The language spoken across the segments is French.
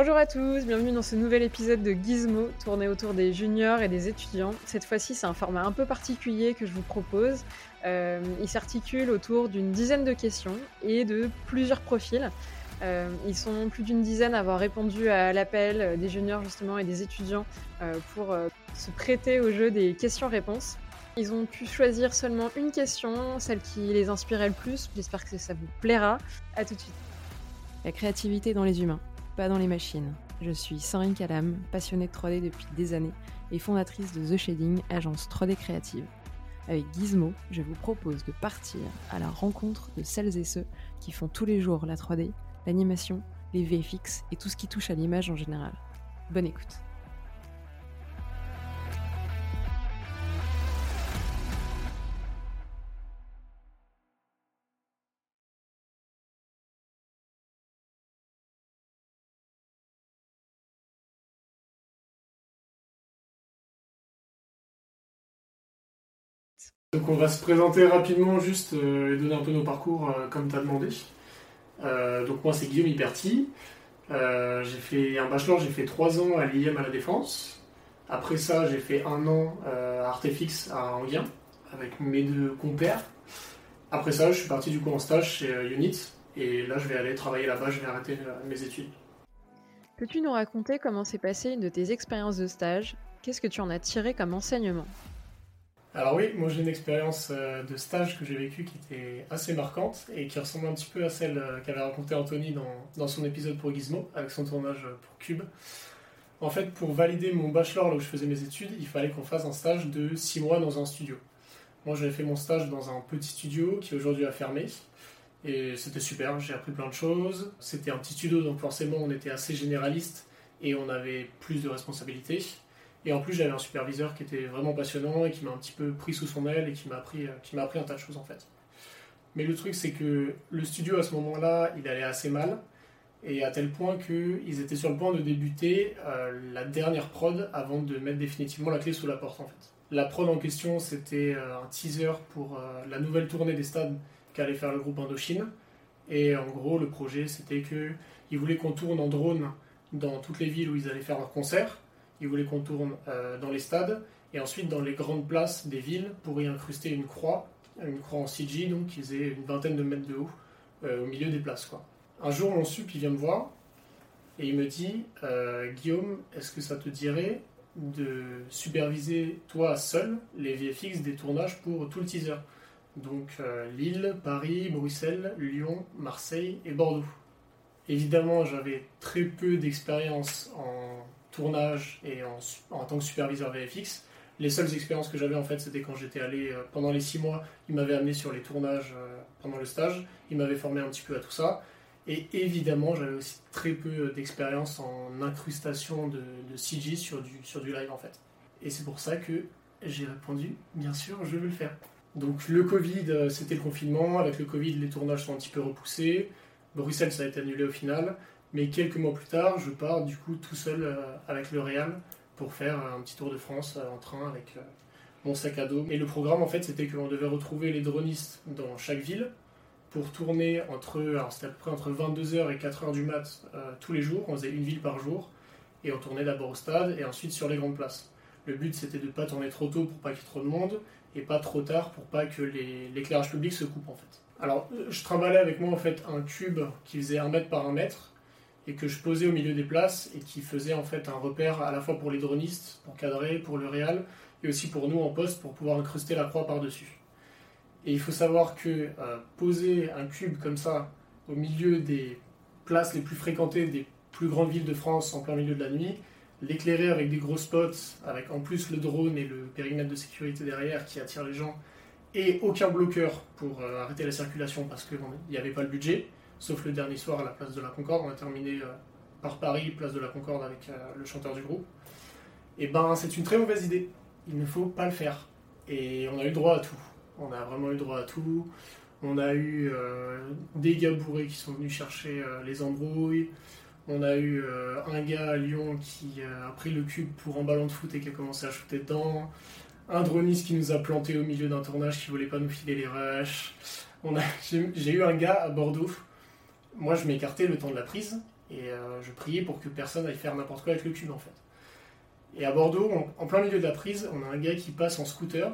Bonjour à tous, bienvenue dans ce nouvel épisode de Gizmo, tourné autour des juniors et des étudiants. Cette fois-ci, c'est un format un peu particulier que je vous propose. Euh, il s'articule autour d'une dizaine de questions et de plusieurs profils. Euh, ils sont plus d'une dizaine à avoir répondu à l'appel des juniors justement et des étudiants euh, pour se prêter au jeu des questions-réponses. Ils ont pu choisir seulement une question, celle qui les inspirait le plus. J'espère que ça vous plaira. À tout de suite. La créativité dans les humains pas dans les machines. Je suis Sandrine Calam, passionnée de 3D depuis des années et fondatrice de The Shading, agence 3D créative. Avec Gizmo, je vous propose de partir à la rencontre de celles et ceux qui font tous les jours la 3D, l'animation, les VFX et tout ce qui touche à l'image en général. Bonne écoute. Donc on va se présenter rapidement juste euh, et donner un peu nos parcours euh, comme tu as demandé. Euh, donc moi c'est Guillaume Hyperti. j'ai fait un bachelor, j'ai fait 3 ans à l'IM à la Défense. Après ça j'ai fait un an à Artefix à Anguien avec mes deux compères. Après ça je suis parti du coup en stage chez Unit et là je vais aller travailler là-bas, je vais arrêter mes études. Peux-tu nous raconter comment s'est passée une de tes expériences de stage? Qu'est-ce que tu en as tiré comme enseignement? Alors oui, moi j'ai une expérience euh, de stage que j'ai vécue qui était assez marquante et qui ressemble un petit peu à celle euh, qu'avait raconté Anthony dans, son épisode pour Gizmo, avec son tournage pour Cube. En fait, pour valider mon bachelor là où je faisais mes études, il fallait qu'on fasse un stage de 6 mois dans un studio. Moi j'avais fait mon stage dans un petit studio qui aujourd'hui a fermé. Et c'était super, j'ai appris plein de choses. C'était un petit studio, donc forcément on était assez généraliste et on avait plus de responsabilités. Et en plus, j'avais un superviseur qui était vraiment passionnant et qui m'a un petit peu pris sous son aile et qui m'a appris, euh, qui m'a appris un tas de choses en fait. Mais le truc, c'est que le studio à ce moment-là, il allait assez mal. Et à tel point qu'ils étaient sur le point de débuter euh, la dernière prod avant de mettre définitivement la clé sous la porte en fait. La prod en question, c'était euh, un teaser pour la nouvelle tournée des stades qu'allait faire le groupe Indochine. Et en gros, le projet, c'était qu'ils voulaient qu'on tourne en drone dans toutes les villes où ils allaient faire leurs concerts ils voulaient qu'on tourne euh, dans les stades et ensuite dans les grandes places des villes pour y incruster une croix, une croix en CG, donc qui faisait une vingtaine de mètres de haut euh, au milieu des places. Un jour, mon sup, il vient me voir et il me dit euh, Guillaume, est-ce que ça te dirait de superviser toi seul les VFX des tournages pour tout le teaser? Donc Lille, Paris, Bruxelles, Lyon, Marseille et Bordeaux. Évidemment, j'avais très peu d'expérience en tournage et en, tant que superviseur VFX. Les seules expériences que j'avais en fait, c'était quand j'étais allé euh, pendant les six mois, il m'avait amené sur les tournages euh, pendant le stage, il m'avait formé un petit peu à tout ça. Et évidemment, j'avais aussi très peu euh, d'expérience en incrustation de, CG sur du, sur du live en fait. Et c'est pour ça que j'ai répondu, bien sûr, je veux le faire. Donc le Covid, c'était le confinement. Avec le Covid, les tournages sont un petit peu repoussés. Bruxelles, ça a été annulé au final. Mais quelques mois plus tard, je pars du coup tout seul euh, avec le Real pour faire un petit tour de France euh, en train avec euh, mon sac à dos. Et le programme en fait c'était qu'on devait retrouver les dronistes dans chaque ville pour tourner entre, alors c'était à peu près entre 22h et 4h du mat tous les jours, on faisait une ville par jour et on tournait d'abord au stade et ensuite sur les grandes places. Le but c'était de ne pas tourner trop tôt pour pas qu'il y ait trop de monde et pas trop tard pour pas que l'éclairage public se coupe en fait. Alors je trimballais avec moi en fait un cube qui faisait 1 mètre par 1 mètre et que je posais au milieu des places et qui faisait en fait un repère à la fois pour les dronistes, pour cadrer, pour le réal, et aussi pour nous en poste pour pouvoir incruster la croix par-dessus. Et il faut savoir que euh, poser un cube comme ça au milieu des places les plus fréquentées des plus grandes villes de France en plein milieu de la nuit, l'éclairer avec des gros spots, avec en plus le drone et le périmètre de sécurité derrière qui attire les gens, et aucun bloqueur pour euh, arrêter la circulation parce qu'il n'y avait pas le budget, sauf le dernier soir à la place de la Concorde. On a terminé euh, par Paris, place de la Concorde avec euh, le chanteur du groupe. Et ben, c'est une très mauvaise idée. Il ne faut pas le faire. Et on a eu droit à tout. On a vraiment eu droit à tout. On a eu euh, des gars bourrés qui sont venus chercher les embrouilles. On a eu un gars à Lyon qui a pris le cube pour un ballon de foot et qui a commencé à shooter dedans. Un droniste qui nous a planté au milieu d'un tournage qui voulait pas nous filer les rushs. J'ai eu un gars à Bordeaux moi, je m'écartais le temps de la prise Et je priais pour que personne aille faire n'importe quoi avec le cube en fait. Et à Bordeaux, en plein milieu de la prise, on a un gars qui passe en scooter,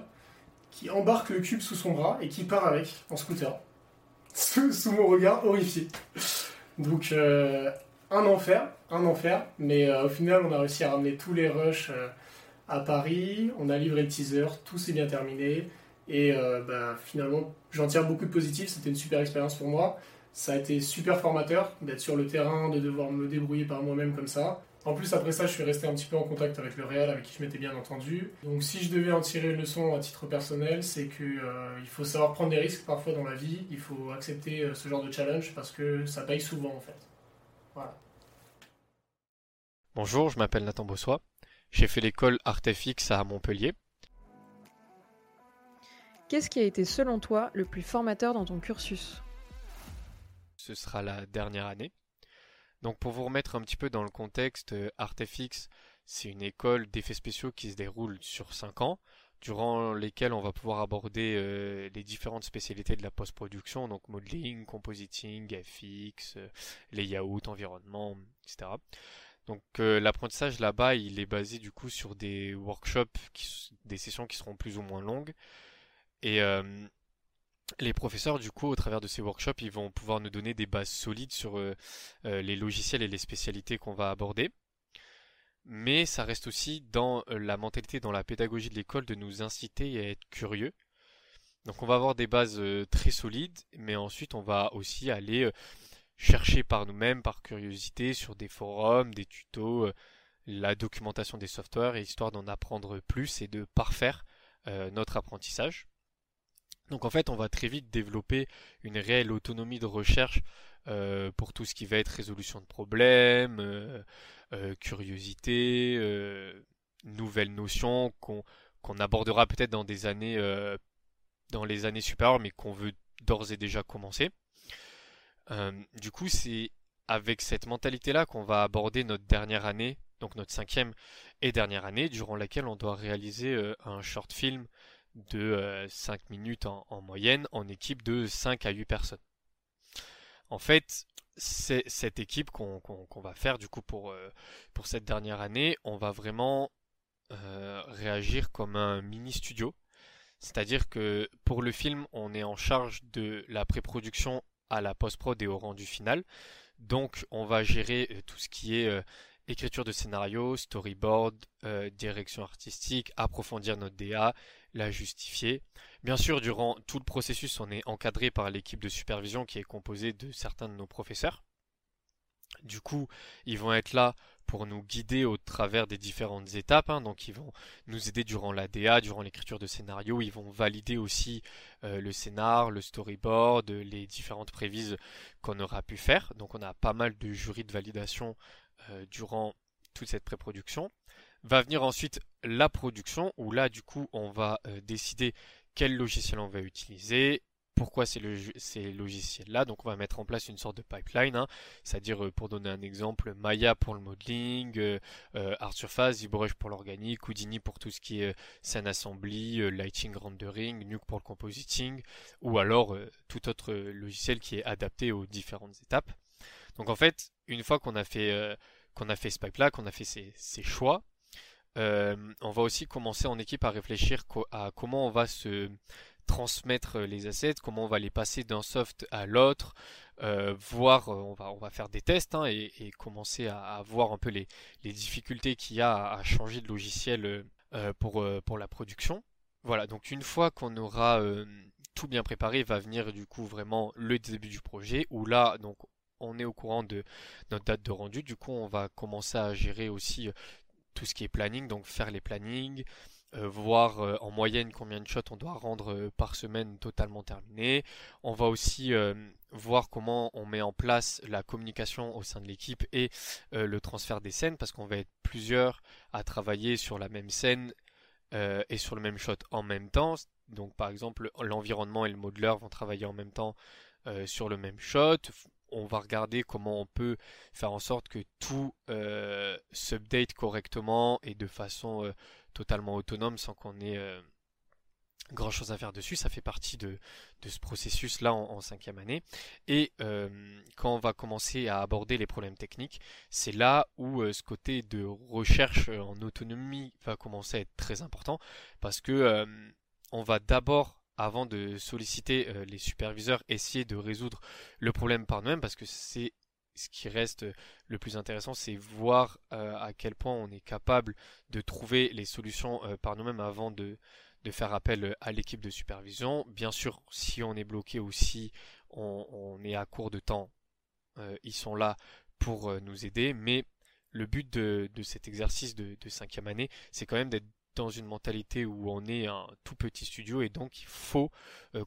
qui embarque le cube sous son bras et qui part avec en scooter. sous, mon regard horrifié. Donc un enfer, un enfer, mais au final on a réussi à ramener tous les rushs à Paris, on a livré le teaser, tout s'est bien terminé. Et euh, bah, finalement, j'en tire beaucoup de positifs. C'était une super expérience pour moi. Ça a été super formateur d'être sur le terrain, de devoir me débrouiller par moi-même comme ça. En plus, après ça, je suis resté un petit peu en contact avec le Real, avec qui je m'étais bien entendu. Donc, si je devais en tirer une leçon à titre personnel, c'est qu'il euh, faut savoir prendre des risques parfois dans la vie. Il faut accepter euh, ce genre de challenge parce que ça paye souvent en fait. Voilà. Bonjour, je m'appelle Nathan Bossois. J'ai fait l'école Artefix à Montpellier. Qu'est-ce qui a été selon toi le plus formateur dans ton cursus? Ce sera la dernière année. Donc pour vous remettre un petit peu dans le contexte, euh, Artefix, c'est une école d'effets spéciaux qui se déroule sur 5 ans, durant lesquels on va pouvoir aborder euh, les différentes spécialités de la post-production, donc modeling, compositing, FX, euh, layout, environnement, etc. Donc l'apprentissage là-bas, il est basé du coup sur des workshops, des sessions qui seront plus ou moins longues. Et les professeurs, du coup, au travers de ces workshops, ils vont pouvoir nous donner des bases solides sur euh, les logiciels et les spécialités qu'on va aborder. Mais ça reste aussi dans la mentalité, dans la pédagogie de l'école, de nous inciter à être curieux. Donc on va avoir des bases très solides, mais ensuite on va aussi aller chercher par nous-mêmes, par curiosité, sur des forums, des tutos, euh, la documentation des softwares, histoire d'en apprendre plus et de parfaire euh, notre apprentissage. Donc en fait, on va très vite développer une réelle autonomie de recherche euh, pour tout ce qui va être résolution de problèmes, curiosité, nouvelles notions qu'on abordera peut-être dans des années dans les années supérieures, mais qu'on veut d'ores et déjà commencer. Euh, du coup, c'est avec cette mentalité-là qu'on va aborder notre dernière année, donc notre cinquième et dernière année, durant laquelle on doit réaliser euh, un short film de 5 euh, minutes en, moyenne en équipe de 5 à 8 personnes. En fait, c'est cette équipe qu'on va faire du coup pour, pour cette dernière année, on va vraiment réagir comme un mini studio. C'est-à-dire que pour le film, on est en charge de la pré-production à la post-prod et au rendu final. Donc on va gérer euh, tout ce qui est euh, écriture de scénario, storyboard, euh, direction artistique, approfondir notre DA, la justifier. Bien sûr, durant tout le processus, on est encadré par l'équipe de supervision qui est composée de certains de nos professeurs. Du coup, ils vont être là pour nous guider au travers des différentes étapes. Hein. Donc ils vont nous aider durant la DA, durant l'écriture de scénario. Ils vont valider aussi euh, le scénar, le storyboard, les différentes prévises qu'on aura pu faire. Donc on a pas mal de jurys de validation euh, durant toute cette pré-production. Va venir ensuite la production où là du coup on va euh, décider quel logiciel on va utiliser, pourquoi ces logiciels-là. Donc on va mettre en place une sorte de pipeline, hein. c'est-à-dire euh, pour donner un exemple, Maya pour le modeling, euh, euh, Art Surface, ZBrush pour l'organique, Houdini pour tout ce qui est scène assembly, lighting rendering, Nuke pour le compositing, ou alors tout autre logiciel qui est adapté aux différentes étapes. Donc en fait, une fois qu'on a fait qu'on a fait ce pipe-là, qu'on a fait ces, ces choix, on va aussi commencer en équipe à réfléchir à comment on va se transmettre euh, les assets, comment on va les passer d'un soft à l'autre, euh, voir, euh, on va, on va faire des tests hein, et, commencer à, voir un peu les, difficultés qu'il y a à, changer de logiciel pour, pour la production. Voilà, donc une fois qu'on aura tout bien préparé, va venir du coup vraiment le début du projet où là, donc on est au courant de notre date de rendu. Du coup, on va commencer à gérer aussi tout ce qui est planning, donc faire les plannings, euh, voir euh, en moyenne combien de shots on doit rendre euh, par semaine totalement terminé. On va aussi voir comment on met en place la communication au sein de l'équipe et le transfert des scènes parce qu'on va être plusieurs à travailler sur la même scène et sur le même shot en même temps. Donc par exemple l'environnement et le modeler vont travailler en même temps sur le même shot. On va regarder comment on peut faire en sorte que tout s'update correctement et de façon totalement autonome sans qu'on ait euh, grand chose à faire dessus, ça fait partie de, ce processus-là en, cinquième année. Et euh, quand on va commencer à aborder les problèmes techniques, c'est là où euh, ce côté de recherche en autonomie va commencer à être très important, parce que euh, on va d'abord avant de solliciter les superviseurs, essayer de résoudre le problème par nous-mêmes, parce que c'est ce qui reste le plus intéressant, c'est voir à quel point on est capable de trouver les solutions par nous-mêmes avant de, faire appel euh, à l'équipe de supervision. Bien sûr, si on est bloqué ou si on, est à court de temps, euh, ils sont là pour euh, nous aider. Mais le but de, cet exercice de, cinquième année, c'est quand même d'être dans une mentalité où on est un tout petit studio et donc il faut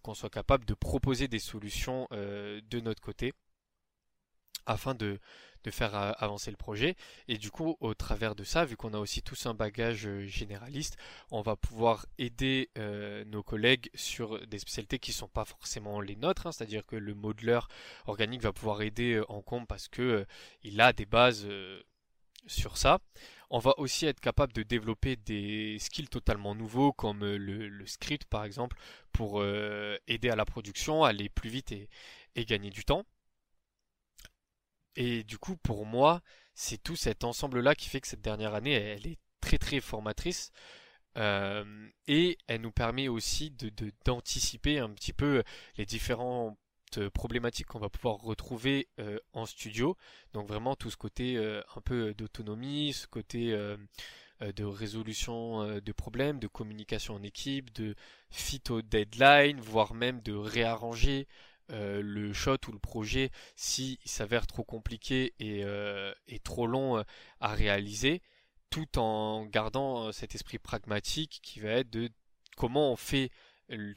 qu'on soit capable de proposer des solutions de notre côté afin de, faire euh, avancer le projet. Et du coup, au travers de ça, vu qu'on a aussi tous un bagage euh, généraliste, on va pouvoir aider euh, nos collègues sur des spécialités qui ne sont pas forcément les nôtres. Hein. C'est-à-dire que le modeler organique va pouvoir aider en compte parce que il a des bases sur ça. On va aussi être capable de développer des skills totalement nouveaux comme le, script par exemple pour aider à la production, aller plus vite et gagner du temps. Et du coup, pour moi, c'est tout cet ensemble-là qui fait que cette dernière année, elle est très très formatrice. Euh, et elle nous permet aussi d'anticiper un petit peu les différentes problématiques qu'on va pouvoir retrouver euh, en studio. Donc vraiment tout ce côté euh, un peu d'autonomie, ce côté de résolution de problèmes, de communication en équipe, de fit au deadline, voire même de réarranger euh, le shot ou le projet s'il s'avère trop compliqué et, euh, trop long euh, à réaliser, tout en gardant cet esprit pragmatique qui va être de comment on fait,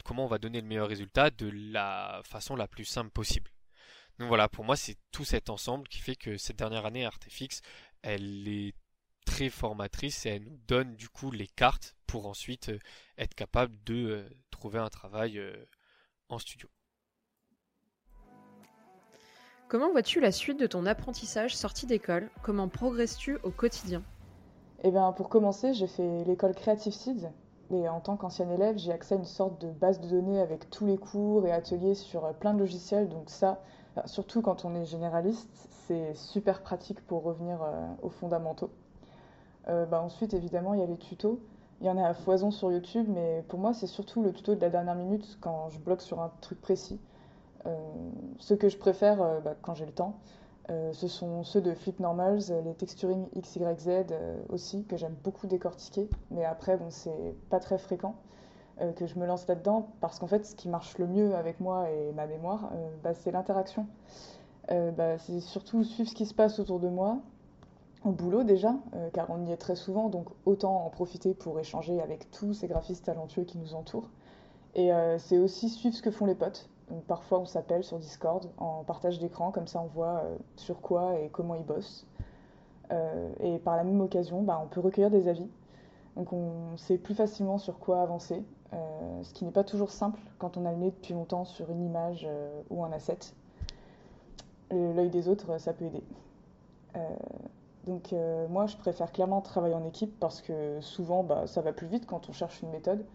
comment on va donner le meilleur résultat de la façon la plus simple possible. Donc voilà, pour moi c'est tout cet ensemble qui fait que cette dernière année Artefix, elle est très formatrice et elle nous donne du coup les cartes pour ensuite être capable de trouver un travail en studio. Comment vois-tu la suite de ton apprentissage sorti d'école? Comment progresses-tu au quotidien? Eh bien, pour commencer, j'ai fait l'école Creative Seeds. Et en tant qu'ancien élève, j'ai accès à une sorte de base de données avec tous les cours et ateliers sur euh, plein de logiciels. Donc ça, surtout quand on est généraliste, c'est super pratique pour revenir euh, aux fondamentaux. Euh, bah, ensuite, évidemment, il y a les tutos. Il y en a à foison sur YouTube, mais pour moi, c'est surtout le tuto de la dernière minute quand je bloque sur un truc précis. Euh, ceux que je préfère euh, bah, quand j'ai le temps, euh, ce sont ceux de Flip Normals, les texturing XYZ aussi, que j'aime beaucoup décortiquer. Mais après, bon, c'est pas très fréquent que je me lance là-dedans parce qu'en fait, ce qui marche le mieux avec moi et ma mémoire, bah, c'est l'interaction. Bah, c'est surtout suivre ce qui se passe autour de moi, au boulot déjà, car on y est très souvent, donc autant en profiter pour échanger avec tous ces graphistes talentueux qui nous entourent. Et c'est aussi suivre ce que font les potes parfois, on s'appelle sur Discord en partage d'écran, comme ça on voit euh, sur quoi et comment ils bossent. Euh, et par la même occasion, bah, on peut recueillir des avis. Donc on sait plus facilement sur quoi avancer, euh, ce qui n'est pas toujours simple quand on a le nez depuis longtemps sur une image ou un asset. L'œil des autres, ça peut aider. donc moi, je préfère clairement travailler en équipe parce que souvent, bah, ça va plus vite quand on cherche une méthode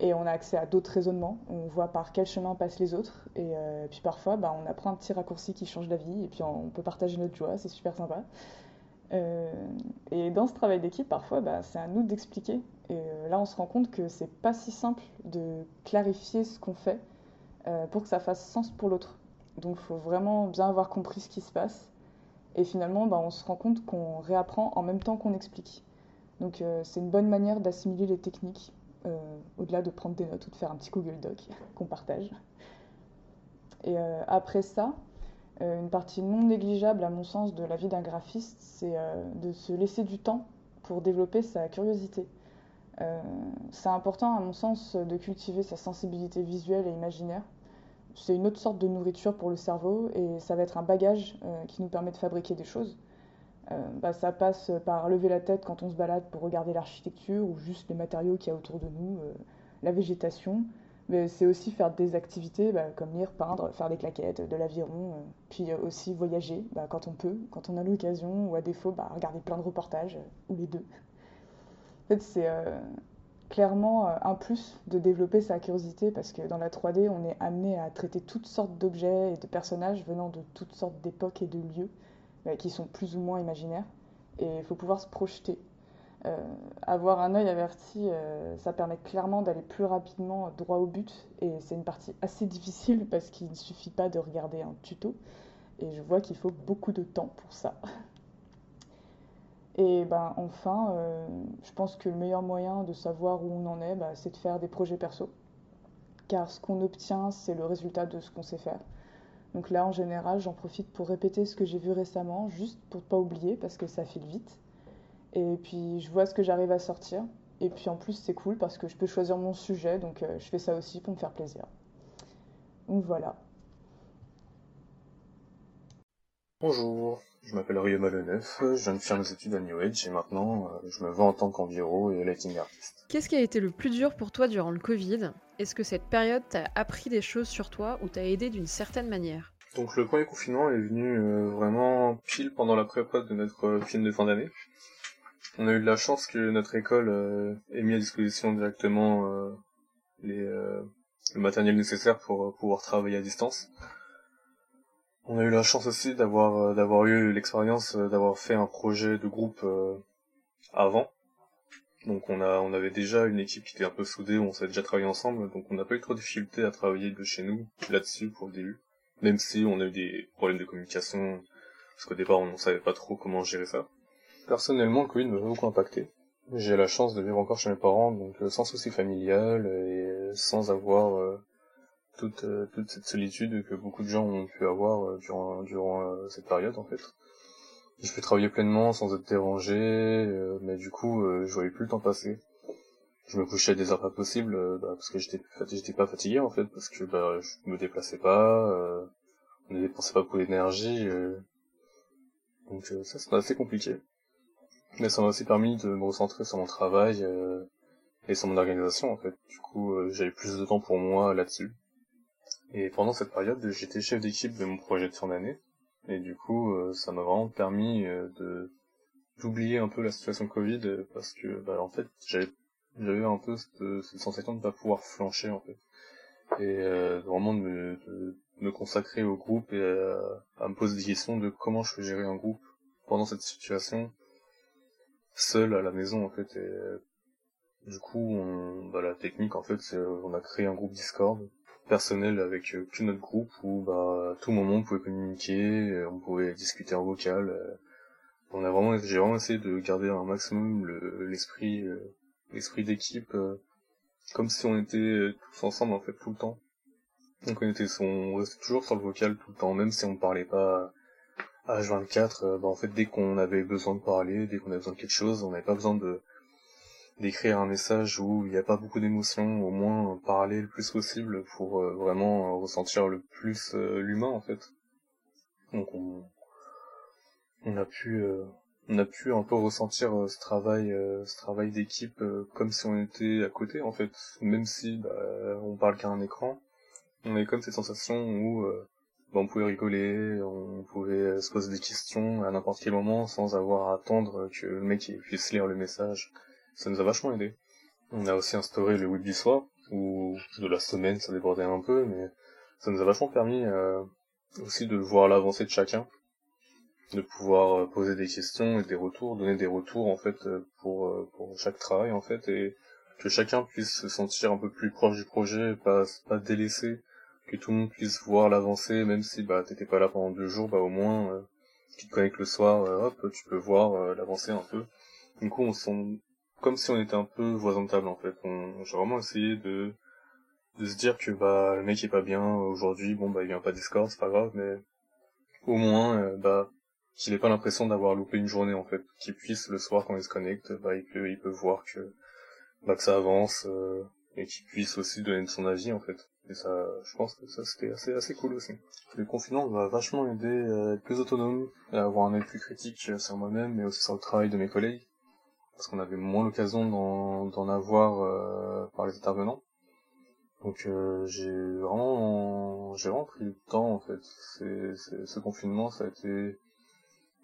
et on a accès à d'autres raisonnements. On voit par quel chemin passent les autres. Et euh, puis parfois, bah, on apprend un petit raccourci qui change la vie. Et puis on peut partager notre joie. C'est super sympa. Euh, et dans ce travail d'équipe, parfois, bah, c'est à nous d'expliquer. Et euh, là, on se rend compte que c'est pas si simple de clarifier ce qu'on fait pour que ça fasse sens pour l'autre. Donc, il faut vraiment bien avoir compris ce qui se passe. Et finalement, bah, on se rend compte qu'on réapprend en même temps qu'on explique. Donc, c'est une bonne manière d'assimiler les techniques au-delà de prendre des notes ou de faire un petit Google Doc qu'on partage. Et euh, après ça, euh, une partie non négligeable à mon sens de la vie d'un graphiste, c'est de se laisser du temps pour développer sa curiosité. c'est important à mon sens de cultiver sa sensibilité visuelle et imaginaire. C'est une autre sorte de nourriture pour le cerveau et ça va être un bagage qui nous permet de fabriquer des choses. Euh, bah, ça passe par lever la tête quand on se balade pour regarder l'architecture ou juste les matériaux qu'il y a autour de nous, euh, la végétation. Mais c'est aussi faire des activités bah, comme lire, peindre, faire des claquettes, de l'aviron, euh, puis aussi voyager bah, quand on peut, quand on a l'occasion, ou à défaut, regarder plein de reportages, ou les deux. En fait, c'est clairement un plus de développer sa curiosité parce que dans la 3D, on est amené à traiter toutes sortes d'objets et de personnages venant de toutes sortes d'époques et de lieux qui sont plus ou moins imaginaires. Et il faut pouvoir se projeter. avoir un œil averti, ça permet clairement d'aller plus rapidement droit au but. Et c'est une partie assez difficile parce qu'il ne suffit pas de regarder un tuto. Et je vois qu'il faut beaucoup de temps pour ça. Et ben, enfin, euh, je pense que le meilleur moyen de savoir où on en est, bah, c'est de faire des projets perso. Car ce qu'on obtient, c'est le résultat de ce qu'on sait faire. Donc là, en général, j'en profite pour répéter ce que j'ai vu récemment, juste pour ne pas oublier, parce que ça file vite. Et puis, je vois ce que j'arrive à sortir. Et puis, en plus, c'est cool parce que je peux choisir mon sujet, donc euh, je fais ça aussi pour me faire plaisir. Donc voilà. Bonjour, je m'appelle Rio Maloneuf, je viens de faire mes études à New Age et maintenant euh, je me vends en tant qu'enviro et lighting artist. Qu'est-ce qui a été le plus dur pour toi durant le Covid? Est-ce que cette période t'a appris des choses sur toi ou t'a aidé d'une certaine manière? Donc le premier confinement est venu euh, vraiment pile pendant la prépa de notre euh, film de fin d'année. On a eu de la chance que notre école ait mis à disposition directement les, le matériel nécessaire pour pouvoir travailler à distance. On a eu la chance aussi d'avoir euh, d'avoir eu l'expérience euh, d'avoir fait un projet de groupe euh, avant. Donc on a on avait déjà une équipe qui était un peu soudée, on s'est déjà travaillé ensemble, donc on n'a pas eu trop de difficultés à travailler de chez nous là-dessus pour le début. Même si on a eu des problèmes de communication, parce qu'au départ on ne savait pas trop comment gérer ça. Personnellement, le Covid m'a beaucoup impacté. J'ai la chance de vivre encore chez mes parents, donc sans souci familial et sans avoir toute, euh, toute cette solitude que beaucoup de gens ont pu avoir euh, durant, durant euh, cette période en fait. Je peux travailler pleinement sans être dérangé, mais du coup je voyais plus le temps passer. Je me couchais à des heures pas possibles bah, parce que j'étais j'étais pas fatigué en fait parce que bah, je me déplaçais pas, on ne dépensait pas beaucoup d'énergie, donc ça c'est assez compliqué. Mais ça m'a aussi permis de me recentrer sur mon travail et sur mon organisation en fait. Du coup j'avais plus de temps pour moi là-dessus. Et pendant cette période, j'étais chef d'équipe de mon projet de fin d'année. Et du coup, euh, ça m'a vraiment permis euh, de d'oublier un peu la situation Covid parce que bah, en fait j'avais j'avais un peu cette, sensation de pas pouvoir flancher en fait. Et euh, vraiment de me, de me, consacrer au groupe et à, me poser des questions de comment je peux gérer un groupe pendant cette situation seul à la maison en fait. Et du coup on, bah, la technique en fait c'est on a créé un groupe Discord personnel avec euh, que notre groupe où bah à tout moment on pouvait communiquer, euh, on pouvait discuter en vocal. Euh. on a vraiment j'ai vraiment essayé de garder un maximum l'esprit l'esprit d'équipe comme si on était tous ensemble en fait tout le temps. Donc on était on restait toujours sur le vocal tout le temps même si on parlait pas à H24 bah en fait dès qu'on avait besoin de parler, dès qu'on avait besoin de quelque chose, on n'avait pas besoin de d'écrire un message où il n'y a pas beaucoup d'émotions, au moins parler le plus possible pour euh, vraiment ressentir le plus euh, l'humain en fait. Donc on, on a pu euh, on a pu un peu ressentir ce travail ce travail d'équipe comme si on était à côté en fait, même si bah, on parle qu'à un écran. On avait comme cette sensation où bah, on pouvait rigoler, on pouvait se poser des questions à n'importe quel moment sans avoir à attendre que le mec puisse lire le message ça nous a vachement aidé. On a aussi instauré le web du soir, ou de la semaine, ça débordait un peu, mais ça nous a vachement permis euh, aussi de voir l'avancée de chacun, de pouvoir euh, poser des questions et des retours, donner des retours en fait euh, pour, pour chaque travail en fait, et que chacun puisse se sentir un peu plus proche du projet, pas, pas délaissé, que tout le monde puisse voir l'avancée, même si bah t'étais pas là pendant deux jours, bah au moins euh, tu te connectes le soir, hop, tu peux voir l'avancée un peu. Du coup on comme si on était un peu voisin de table en fait. On, j'ai vraiment essayé de de se dire que bah le mec est pas bien aujourd'hui, bon bah il vient pas Discord, c'est pas grave, mais au moins euh, bah qu'il ait pas l'impression d'avoir loupé une journée en fait, qu'il puisse le soir quand il se connecte, bah il peut il peut voir que bah que ça avance euh, et qu'il puisse aussi donner son avis en fait. Et ça, je pense que ça c'était assez assez cool aussi. Le confinement va vachement aider à être plus autonome, à avoir un œil plus critique sur moi-même, mais aussi sur le travail de mes collègues parce qu'on avait moins l'occasion d'en avoir euh, par les intervenants. Donc euh, j'ai vraiment j'ai vraiment pris le temps en fait. C'est, ce confinement ça a été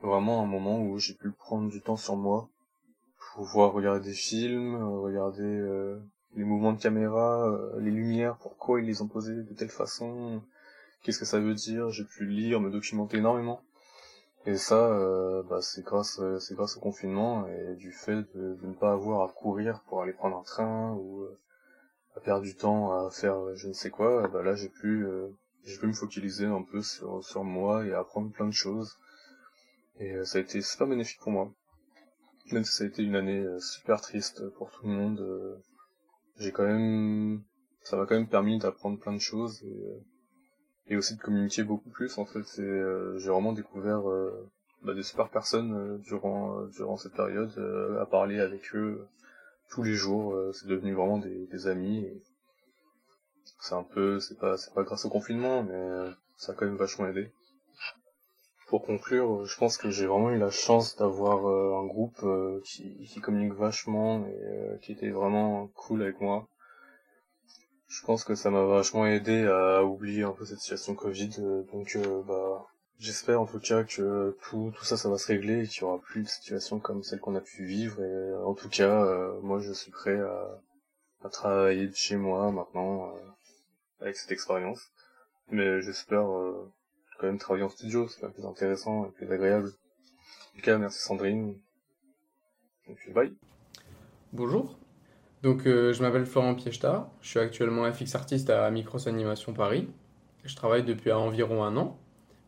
vraiment un moment où j'ai pu prendre du temps sur moi pouvoir regarder des films, regarder les mouvements de caméra, les lumières, pourquoi ils les ont posés de telle façon, qu'est-ce que ça veut dire, j'ai pu lire, me documenter énormément. Et ça, euh, bah, c'est grâce, c'est grâce au confinement et du fait de, ne pas avoir à courir pour aller prendre un train ou euh, à perdre du temps à faire je ne sais quoi. Bah là, j'ai pu, euh, j'ai pu me focaliser un peu sur sur moi et apprendre plein de choses. Et ça a été super bénéfique pour moi. Même si ça a été une année super triste pour tout le monde, j'ai quand même, ça m'a quand même permis d'apprendre plein de choses. Et, et aussi de communiquer beaucoup plus en fait euh, j'ai vraiment découvert euh, bah, des super personnes euh, durant durant cette période à parler avec eux tous les jours c'est devenu vraiment des, des amis c'est un peu c'est pas c'est pas grâce au confinement mais ça a quand même vachement aidé. Pour conclure je pense que j'ai vraiment eu la chance d'avoir un groupe qui, qui communique vachement et qui était vraiment cool avec moi je pense que ça m'a vachement aidé à oublier un peu cette situation Covid. Euh, donc, euh, bah, j'espère en tout cas que tout, tout ça, ça va se régler et qu'il y aura plus de situations comme celle qu'on a pu vivre. Et euh, en tout cas, moi, je suis prêt à, à travailler de chez moi maintenant avec cette expérience. Mais j'espère quand même travailler en studio, c'est plus intéressant et plus agréable. En tout cas, merci Sandrine. Et bye. Bonjour, donc, euh, je m'appelle Florent Piechta, je suis actuellement FX artiste à Micros Animation Paris. Je travaille depuis environ un an,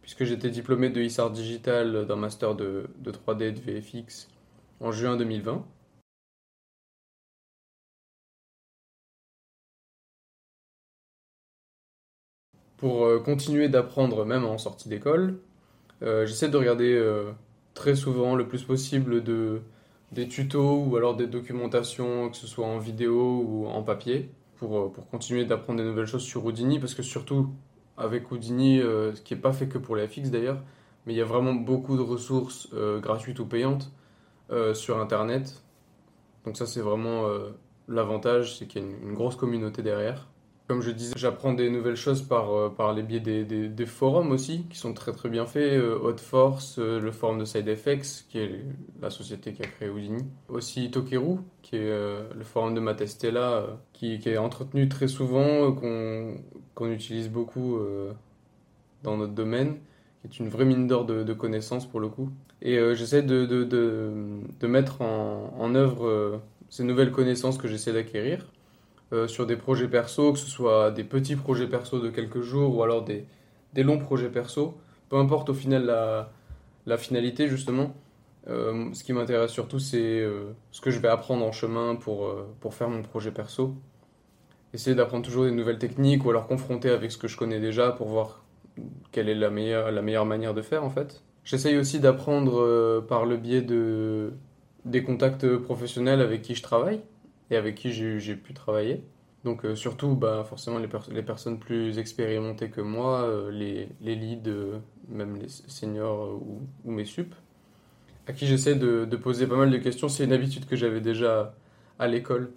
puisque j'étais diplômé de ISAR Digital d'un master de, 3D et de VFX en juin 2020. Pour euh, continuer d'apprendre même en sortie d'école, euh, j'essaie de regarder très souvent, le plus possible, de des tutos ou alors des documentations, que ce soit en vidéo ou en papier, pour, euh, pour continuer d'apprendre des nouvelles choses sur Houdini, parce que surtout avec Houdini, euh, ce qui n'est pas fait que pour les FX d'ailleurs, mais il y a vraiment beaucoup de ressources euh, gratuites ou payantes sur Internet. Donc ça c'est vraiment l'avantage, c'est qu'il y a une, grosse communauté derrière. Comme je disais, j'apprends des nouvelles choses par, euh, par les biais des, forums aussi, qui sont très très bien faits. Euh, Hot Force, euh, le forum de SideFX, qui est la société qui a créé Houdini. Aussi Tokeru, qui est le forum de Matestella, qui, est entretenu très souvent, qu'on qu'on utilise beaucoup dans notre domaine, qui est une vraie mine d'or de, connaissances pour le coup. Et j'essaie de, de, mettre en œuvre ces nouvelles connaissances que j'essaie d'acquérir euh, sur des projets perso, que ce soit des petits projets perso de quelques jours ou alors des, des longs projets perso. Peu importe au final la, la finalité, justement. Euh, ce qui m'intéresse surtout, c'est euh, ce que je vais apprendre en chemin pour, pour faire mon projet perso. Essayer d'apprendre toujours des nouvelles techniques ou alors confronter avec ce que je connais déjà pour voir quelle est la meilleure, la meilleure manière de faire en fait. J'essaye aussi d'apprendre par le biais de, des contacts professionnels avec qui je travaille et avec qui j'ai pu travailler. Donc euh, surtout, bah, forcément, les, les, personnes plus expérimentées que moi, euh, les, les, leads, euh, même les seniors ou, mes sup, à qui j'essaie de, de, poser pas mal de questions. C'est une habitude que j'avais déjà à l'école.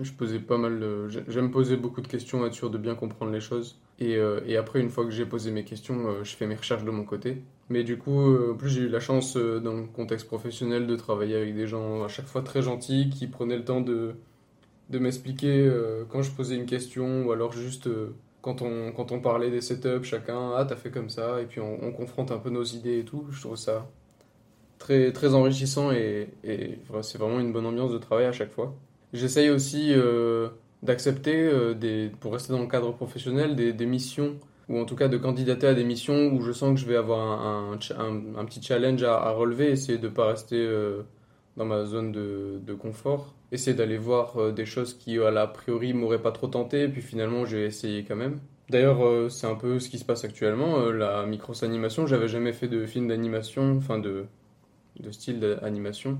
Je posais pas mal. J'aime poser beaucoup de questions, être sûr de bien comprendre les choses. Et, et après, une fois que j'ai posé mes questions, je fais mes recherches de mon côté. Mais du coup, en plus, j'ai eu la chance, dans le contexte professionnel, de travailler avec des gens à chaque fois très gentils qui prenaient le temps de m'expliquer euh, quand je posais une question ou alors juste euh, quand, on, quand on parlait des setups, chacun, ah, t'as fait comme ça, et puis on, confronte un peu nos idées et tout. Je trouve ça très, très enrichissant et, c'est vraiment une bonne ambiance de travail à chaque fois. J'essaye aussi euh, d'accepter, des, pour rester dans le cadre professionnel, des, missions, ou en tout cas de candidater à des missions où je sens que je vais avoir un, petit challenge à, relever, essayer de ne pas rester dans ma zone de, confort essayer d'aller voir euh, des choses qui, à la priori, m'auraient pas trop tenté, puis finalement, j'ai essayé quand même. D'ailleurs, euh, c'est un peu ce qui se passe actuellement. Euh, la micros animation, j'avais jamais fait de film d'animation, enfin de, de style d'animation.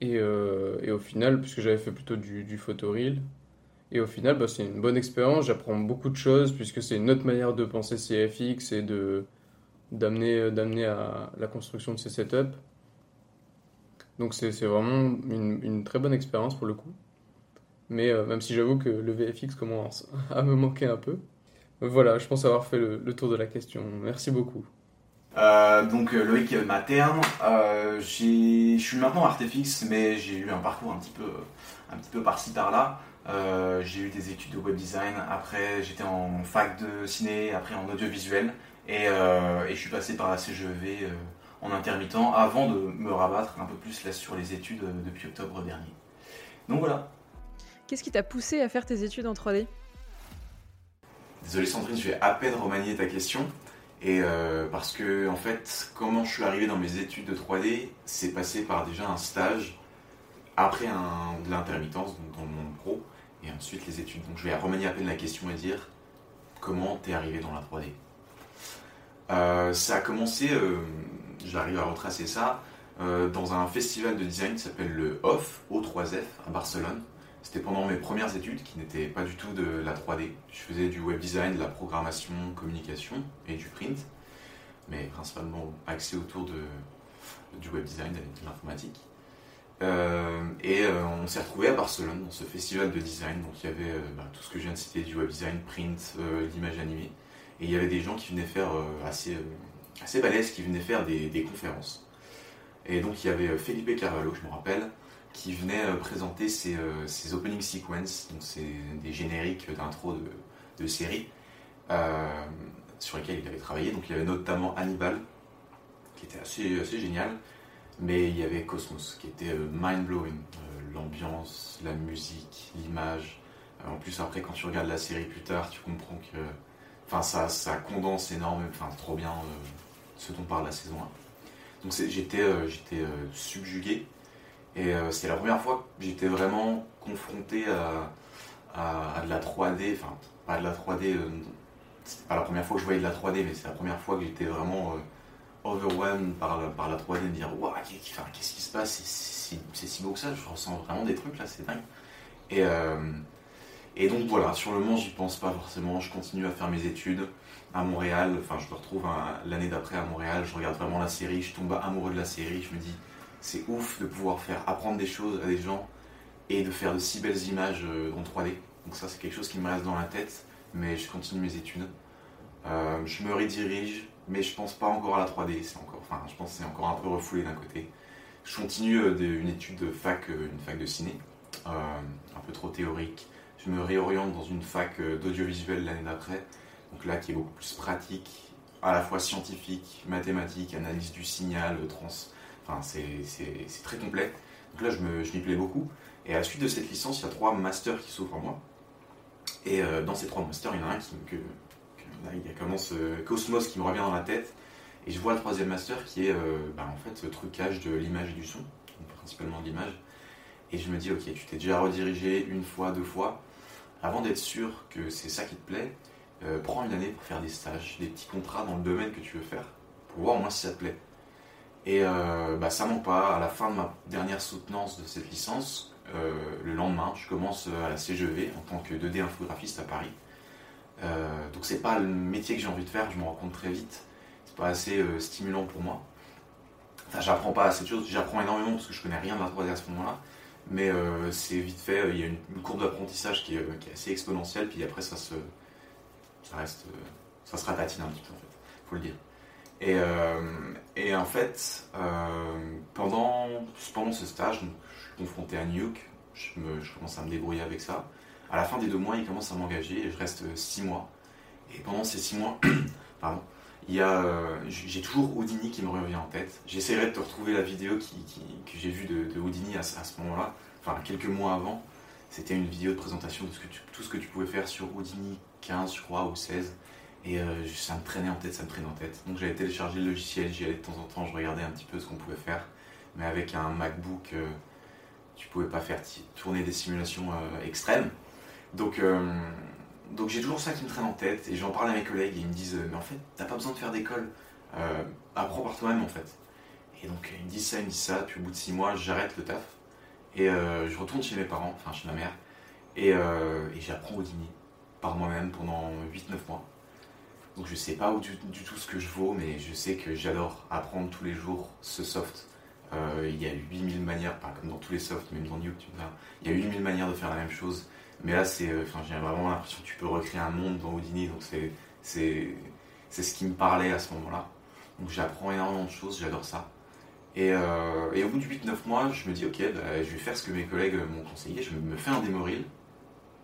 Et, et, au final, puisque j'avais fait plutôt du, du photoreel, et au final, bah, c'est une bonne expérience. J'apprends beaucoup de choses, puisque c'est une autre manière de penser CFX et d'amener d'amener à la construction de ces setups. Donc c'est vraiment une, très bonne expérience pour le coup. Mais euh, même si j'avoue que le VFX commence à me manquer un peu. Voilà, je pense avoir fait le tour de la question. Merci beaucoup. Donc Loïc Materne, je suis maintenant artefix, mais j'ai eu un parcours un petit peu, un petit peu par-ci par-là. j'ai eu des études de web design, après j'étais en fac de ciné, après en audiovisuel, et, et je suis passé par la CGEV en intermittent avant de me rabattre un peu plus là sur les études depuis octobre dernier. Donc voilà. Qu'est-ce qui t'a poussé à faire tes études en 3D Désolé Sandrine, je vais à peine remanier ta question. Et euh, parce que, en fait, comment je suis arrivé dans mes études de 3D, c'est passé par déjà un stage, après de l'intermittence, dans le monde pro, et ensuite les études. Donc je vais remanier à peine la question et dire comment t'es arrivé dans la 3D. Euh, ça a commencé, euh, j'arrive à retracer ça, dans un festival de design qui s'appelle le OFF, O3F, à Barcelone. C'était pendant mes premières études qui n'étaient pas du tout de la 3D. Je faisais du web design, de la programmation, communication et du print, mais principalement axé autour de, du web design de l'informatique. Euh, et euh, on s'est retrouvé à Barcelone dans ce festival de design. Donc il y avait euh, bah, tout ce que je viens de citer du web design, print, l'image animée. Et il y avait des gens qui venaient faire assez, assez balèzes, qui venaient faire des, des, conférences. Et donc il y avait Felipe Carvalho, je me rappelle, qui venait euh, présenter ses, euh, opening sequences, donc c'est des génériques d'intro de, séries euh, sur lesquels il avait travaillé. Donc il y avait notamment Hannibal, qui était assez, génial, mais il y avait Cosmos, qui était mind-blowing. L'ambiance, la musique, l'image. En plus, après, quand tu regardes la série plus tard, tu comprends que enfin, ça, ça condense énormément, enfin, trop bien ce dont parle la saison 1. Donc j'étais subjugué et euh, c'était la première fois que j'étais vraiment confronté à, de la 3D, enfin pas de la 3D, euh, c'était pas la première fois que je voyais de la 3D, mais c'est la première fois que j'étais vraiment euh, overwhelmed par, par la 3D, de dire waouh, qu'est-ce qui se passe, c'est si beau que ça, je ressens vraiment des trucs là, c'est dingue. Et, et donc voilà, sur le moment, j'y pense pas forcément, je continue à faire mes études à Montréal, enfin je me retrouve l'année d'après à Montréal, je regarde vraiment la série, je tombe amoureux de la série, je me dis c'est ouf de pouvoir faire apprendre des choses à des gens et de faire de si belles images euh, en 3D. Donc ça c'est quelque chose qui me reste dans la tête, mais je continue mes études. Euh, je me redirige, mais je pense pas encore à la 3D. C'est encore, enfin, je pense c'est encore un peu refoulé d'un côté. Je continue euh, une étude de fac, une fac de ciné, un peu trop théorique. Je me réoriente dans une fac d'audiovisuel l'année d'après, donc là qui est beaucoup plus pratique, à la fois scientifique, mathématique, analyse du signal, trans, C'est très complet. Donc là, je m'y plais beaucoup. Et à la suite de cette licence, il y a trois masters qui s'ouvrent en moi. Et euh, dans ces trois masters, il y en a un qui, que, il y a commence Cosmos qui me revient dans la tête. Et je vois le troisième master qui est euh, bah, en fait ce trucage de l'image et du son, principalement de l'image. Et je me dis, ok, tu t'es déjà redirigé une fois, deux fois. Avant d'être sûr que c'est ça qui te plaît, euh, prends une année pour faire des stages, des petits contrats dans le domaine que tu veux faire, pour voir au moins si ça te plaît. Et euh, bah, ça manque pas. À la fin de ma dernière soutenance de cette licence, euh, le lendemain, je commence à la CGV en tant que 2D infographiste à Paris. Euh, donc c'est pas le métier que j'ai envie de faire, je m'en rends compte très vite. C'est pas assez euh, stimulant pour moi. Enfin, j'apprends pas assez de choses, j'apprends énormément parce que je connais rien de la 3D à ce moment-là. Mais c'est vite fait, il y a une, courbe d'apprentissage qui, qui, est assez exponentielle, puis après ça se. ça reste. ça se ratatine un petit peu en fait, faut le dire. Et, euh, et en fait, euh, pendant, pendant ce stage, je suis confronté à Nuke, je, je, commence à me débrouiller avec ça. À la fin des deux mois, il commence à m'engager et je reste six mois. Et pendant ces six mois, pardon, il euh, j'ai toujours Houdini qui me revient en tête. J'essaierai de te retrouver la vidéo que j'ai vue de, de, Houdini à, ce moment-là, enfin quelques mois avant. C'était une vidéo de présentation de tout ce que tu pouvais faire sur Houdini 15, je crois, ou 16. Et euh, ça me traînait en tête, ça me traînait en tête. Donc j'avais téléchargé le logiciel, j'y allais de temps en temps, je regardais un petit peu ce qu'on pouvait faire. Mais avec un MacBook, euh, tu pouvais pas faire tourner des simulations euh, extrêmes. Donc, donc j'ai toujours ça qui me traîne en tête. Et j'en parle à mes collègues et ils me disent Mais en fait, t'as pas besoin de faire d'école. apprends par toi-même en fait. Et donc ils me disent ça, ils me disent ça. Puis au bout de 6 mois, j'arrête le taf. Et je retourne chez mes parents, enfin chez ma mère. Et, j'apprends Houdini par moi-même pendant 8-9 mois. Donc je sais pas du, tout ce que je vaux, mais je sais que j'adore apprendre tous les jours ce soft. Euh, il y a 8000 manières, pas comme dans tous les softs, même dans YouTube, il y a 8000 manières de faire la même chose. Mais là, c'est, euh, j'ai vraiment l'impression que tu peux recréer un monde dans Houdini, donc c'est, c'est, c'est ce qui me parlait à ce moment-là. Donc j'apprends énormément de choses, j'adore ça. Et, euh, au bout de 8-9 mois, je me dis, ok, bah, je vais faire ce que mes collègues m'ont conseillé, je me fais un démo reel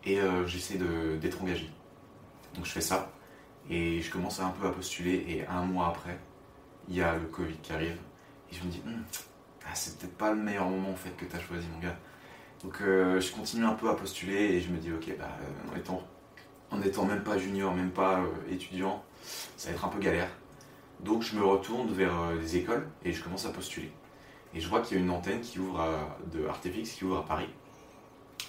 et j'essaie d'être engagé. Donc je fais ça et je commence un peu à postuler et un mois après, il y a le Covid qui arrive et je me dis, hm, ah, c'est peut-être pas le meilleur moment que tu as choisi mon gars. Donc euh, je continue un peu à postuler et je me dis, ok, bah, en, étant, en étant même pas junior, même pas étudiant, ça va être un peu galère. Donc je me retourne vers euh, les écoles et je commence à postuler. Et je vois qu'il y a une antenne qui ouvre de Artefix qui ouvre à Paris.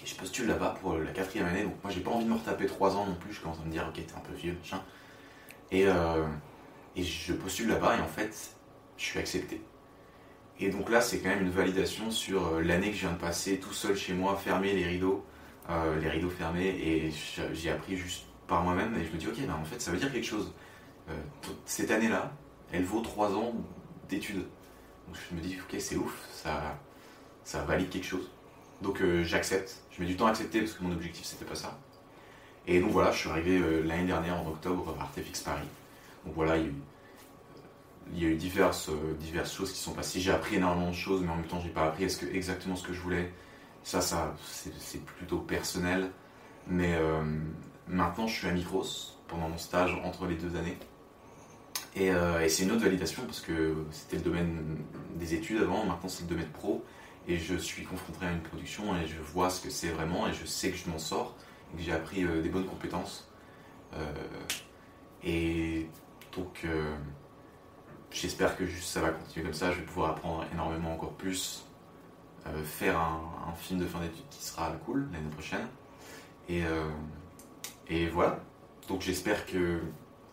Et je postule là-bas pour la quatrième année. Donc moi j'ai pas envie de me retaper trois ans non plus. Je commence à me dire ok t'es un peu vieux machin. Et, euh, et je postule là-bas et en fait je suis accepté. Et donc là c'est quand même une validation sur euh, l'année que je viens de passer tout seul chez moi, fermer les rideaux, les rideaux fermés et j'ai appris juste par moi-même et je me dis ok ben en fait ça veut dire quelque chose. cette année-là, elle vaut 3 ans d'études. Donc je me dis, ok, c'est ouf, ça, ça valide quelque chose. Donc euh, j'accepte. Je mets du temps à accepter parce que mon objectif c'était pas ça. Et donc voilà, je suis arrivé euh, l'année dernière en octobre à Artefix Paris. Donc voilà, il y a eu, euh, diverses choses qui sont passées. J'ai appris énormément de choses, mais en même temps, j'ai pas appris exactement ce que je voulais. Ça, ça c'est plutôt personnel. Mais maintenant, je suis à Micros pendant mon stage entre les deux années. Euh, et, c'est une autre validation parce que c'était le domaine des études avant, maintenant c'est le domaine pro. Et je suis confronté à une production et je vois ce que c'est vraiment et je sais que je m'en sors et que j'ai appris euh, des bonnes compétences. Euh, et donc j'espère que juste ça va continuer comme ça, je vais pouvoir apprendre énormément encore plus, faire un, film de fin d'études qui sera cool l'année prochaine. Et, et voilà, donc j'espère que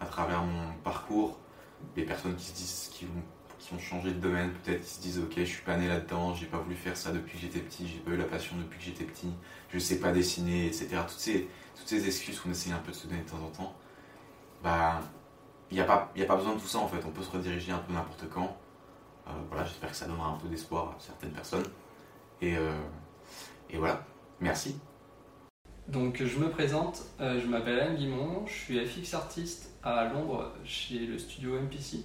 à travers mon parcours, les personnes qui se disent qui ont, qui ont changé de domaine, peut-être qui se disent ok je suis pas né là-dedans, j'ai pas voulu faire ça depuis que j'étais petit, j'ai pas eu la passion depuis que j'étais petit, je sais pas dessiner, etc. Toutes ces, excuses qu'on essaye un peu de se donner de temps en temps, bah il n'y a, pas, a pas besoin de tout ça en fait, on peut se rediriger un peu n'importe quand. Euh, voilà, j'espère que ça donnera un peu d'espoir à certaines personnes. Et, euh, voilà, merci. Donc je me présente, euh, je m'appelle Anne Guimond, je suis FX artiste à Londres chez le studio MPC.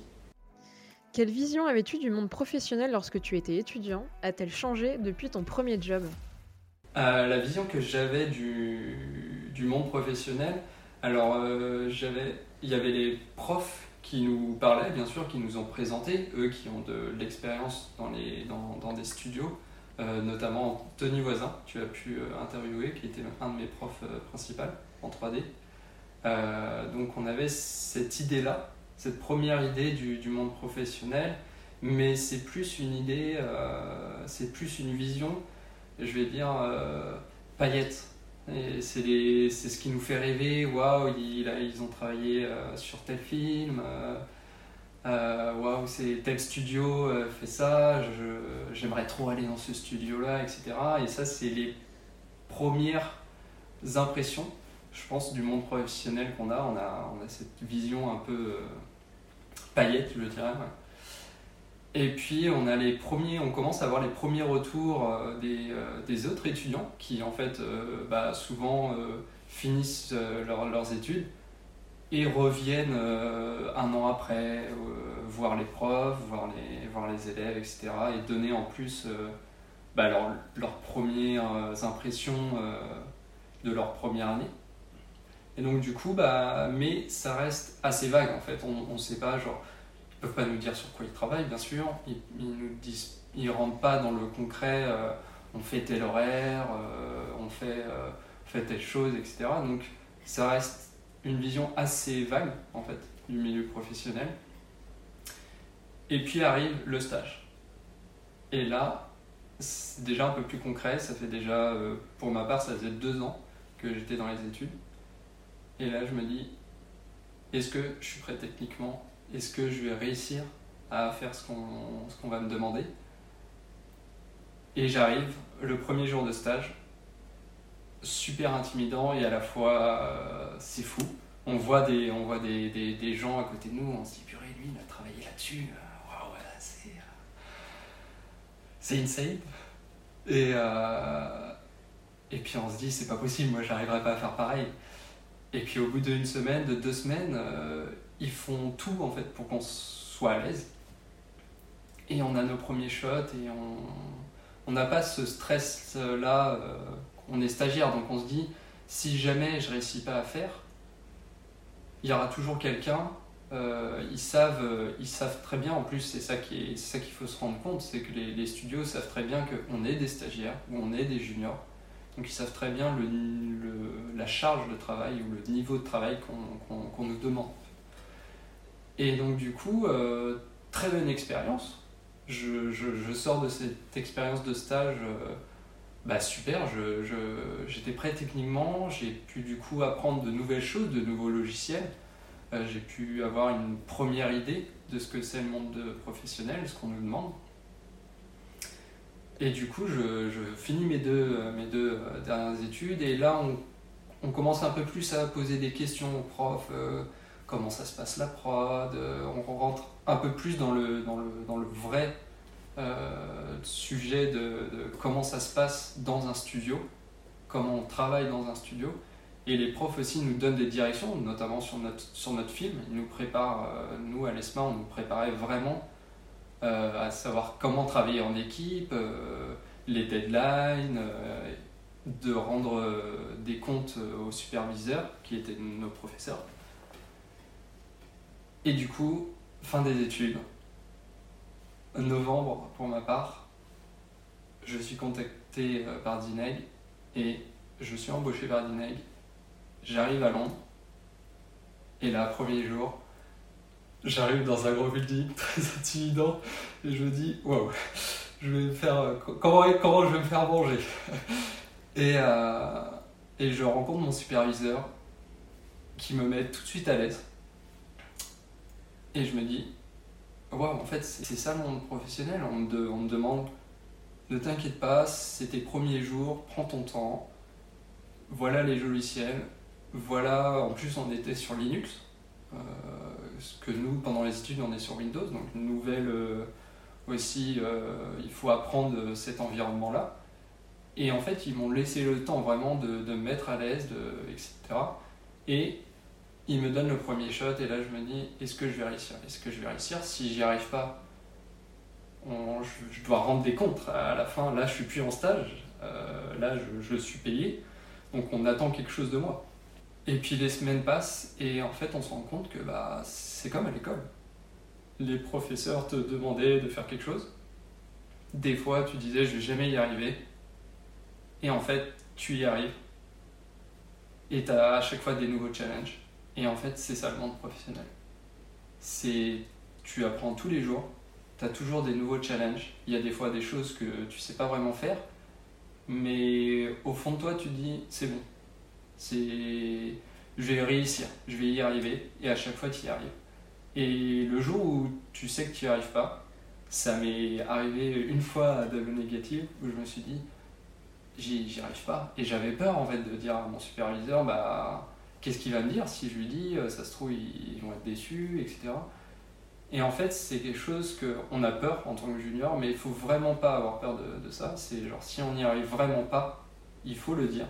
Quelle vision avais-tu du monde professionnel lorsque tu étais étudiant? A-t-elle changé depuis ton premier job? Euh, La vision que j'avais du, monde professionnel, alors euh, j'avais, il y avait les profs qui nous parlaient, bien sûr, qui nous ont présenté, eux qui ont de l'expérience dans, dans, des studios. Euh, notamment Tony Voisin, tu as pu interviewer, qui était un de mes profs principaux en 3D. donc on avait cette idée-là, cette première idée du, du monde professionnel, mais c'est plus une idée, c'est plus une vision, je vais dire, paillette. C'est ce qui nous fait rêver, waouh, ils, ils, ont travaillé sur tel film, euh, waouh, c'est tel studio euh, fait ça, j'aimerais trop aller dans ce studio-là, etc. Et ça, c'est les premières impressions, je pense, du monde professionnel qu'on a. On, a. cette vision un peu euh, paillette, je dirais. Et puis on a les premiers, on commence à avoir les premiers retours des, des autres étudiants qui en fait bah, souvent finissent leurs études et reviennent euh, un an après euh, voir les profs, voir les, élèves, etc. et donner en plus euh, bah, leurs premières impressions de leur première année. Et donc du coup, bah, mais ça reste assez vague en fait, on ne sait pas, genre, ils peuvent pas nous dire sur quoi ils travaillent bien sûr, ils, ils nous disent, ils rentrent pas dans le concret, on fait tel horaire, on fait, fait telle chose, etc. Donc ça reste une vision assez vague en fait du milieu professionnel. Et puis arrive le stage. Et là, c'est déjà un peu plus concret. Ça fait déjà, euh, pour ma part, ça faisait deux ans que j'étais dans les études. Et là, je me dis, est-ce que je suis prêt techniquement? Est-ce que je vais réussir à faire ce qu'on va me demander? Et j'arrive, le premier jour de stage, super intimidant et à la fois euh, c'est fou. On voit, des, on voit des, des, des, gens à côté de nous, on se dit purée, lui il a travaillé là-dessus, euh, waouh, c'est. Euh, c'est insane. Et, et puis on se dit c'est pas possible, moi j'arriverai pas à faire pareil. Et puis au bout d'une semaine, de deux semaines, ils font tout en fait pour qu'on soit à l'aise. Et on a nos premiers shots et on n'a pas ce stress-là. on est stagiaire, donc on se dit, si jamais je réussis pas à faire, il y aura toujours quelqu'un. Euh, ils, savent, euh, ils savent très bien, en plus, c'est ça qu'il faut se rendre compte, c'est que les, studios savent très bien qu'on est des stagiaires ou on est des juniors. Donc ils savent très bien la charge de travail ou le niveau de travail qu'on nous demande. Et donc du coup, euh, très bonne expérience. Je, sors de cette expérience de stage bah super, j'étais prêt techniquement, j'ai pu du coup apprendre de nouvelles choses, de nouveaux logiciels. Euh, j'ai pu avoir une première idée de ce que c'est le monde professionnel, ce qu'on nous demande. Et du coup, je, finis mes deux, mes deux euh, dernières études et là, on, on, commence un peu plus à poser des questions aux profs. Euh, comment ça se passe la prod On rentre un peu plus dans le, dans le, dans le vrai euh, sujet de, comment ça se passe dans un studio, comment on travaille dans un studio. Et les profs aussi nous donnent des directions, notamment sur notre, sur notre film. Ils nous préparent, euh, nous à l'ESMA, on nous préparait vraiment euh, à savoir comment travailler en équipe, les deadlines, de rendre des comptes aux superviseurs, qui étaient nos professeurs. Et du coup, fin des études, novembre pour ma part, je suis contacté euh, par Dineg et je suis embauché par Dineg. J'arrive à Londres et là, premier jour, j'arrive dans un gros building très intimidant et je me dis waouh, je vais faire euh, comment, comment je vais me faire manger? Et, euh, et je rencontre mon superviseur qui me met tout de suite à l'aise et je me dis en fait, c'est ça le monde professionnel. On me, demande ne t'inquiète pas, c'est tes premiers jours, prends ton temps. Voilà les logiciels. Voilà, en plus, on était sur Linux. Euh, que nous, pendant les études, on est sur Windows. Donc, une nouvelle euh, aussi, euh, il faut apprendre cet environnement-là. Et en fait, ils m'ont laissé le temps vraiment de, de me mettre à l'aise, etc. Et il me donne le premier shot et là je me dis est-ce que je vais réussir? Est-ce que je vais réussir? Si j'y arrive pas, je, dois rendre des comptes à la fin. Là je suis plus en stage, euh, là je, suis payé, donc on attend quelque chose de moi. Et puis les semaines passent et en fait on se rend compte que bah, c'est comme à l'école. Les professeurs te demandaient de faire quelque chose. Des fois tu disais je vais jamais y arriver. Et en fait tu y arrives. Et tu as à chaque fois des nouveaux challenges. Et en fait, c'est ça le monde professionnel. C'est tu apprends tous les jours, tu as toujours des nouveaux challenges. Il y a des fois des choses que tu sais pas vraiment faire, mais au fond de toi, tu dis c'est bon. C'est je vais réussir, je vais y arriver et à chaque fois tu y arrives. Et le jour où tu sais que tu n'y arrives pas, ça m'est arrivé une fois à double négative où je me suis dit j'y arrive pas et j'avais peur en fait de dire à mon superviseur bah qu'est-ce qu'il va me dire si je lui dis, euh, ça se trouve, ils vont être déçus, etc. Et en fait, c'est quelque chose qu'on a peur en tant que junior, mais il faut vraiment pas avoir peur de, ça. C'est genre, si on n'y arrive vraiment pas, il faut le dire.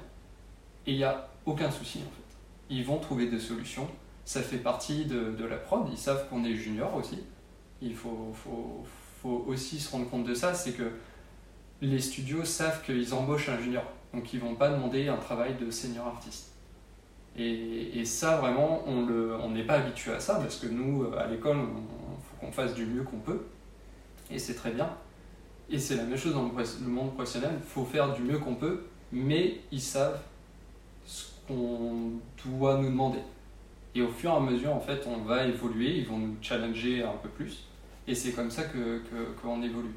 Et il n'y a aucun souci, en fait. Ils vont trouver des solutions. Ça fait partie de, la prod. Ils savent qu'on est junior aussi. Il faut, aussi se rendre compte de ça. C'est que les studios savent qu'ils embauchent un junior. Donc, ils vont pas demander un travail de senior artiste. Et, ça, vraiment, on n'est pas habitué à ça parce que nous, euh, à l'école, il faut qu'on fasse du mieux qu'on peut. Et c'est très bien. Et c'est la même chose dans le monde professionnel. Il faut faire du mieux qu'on peut, mais ils savent qu'on doit nous demander. Et au fur et à mesure, en fait, on va évoluer, ils vont nous challenger un peu plus. Et c'est comme ça qu'on que, évolue.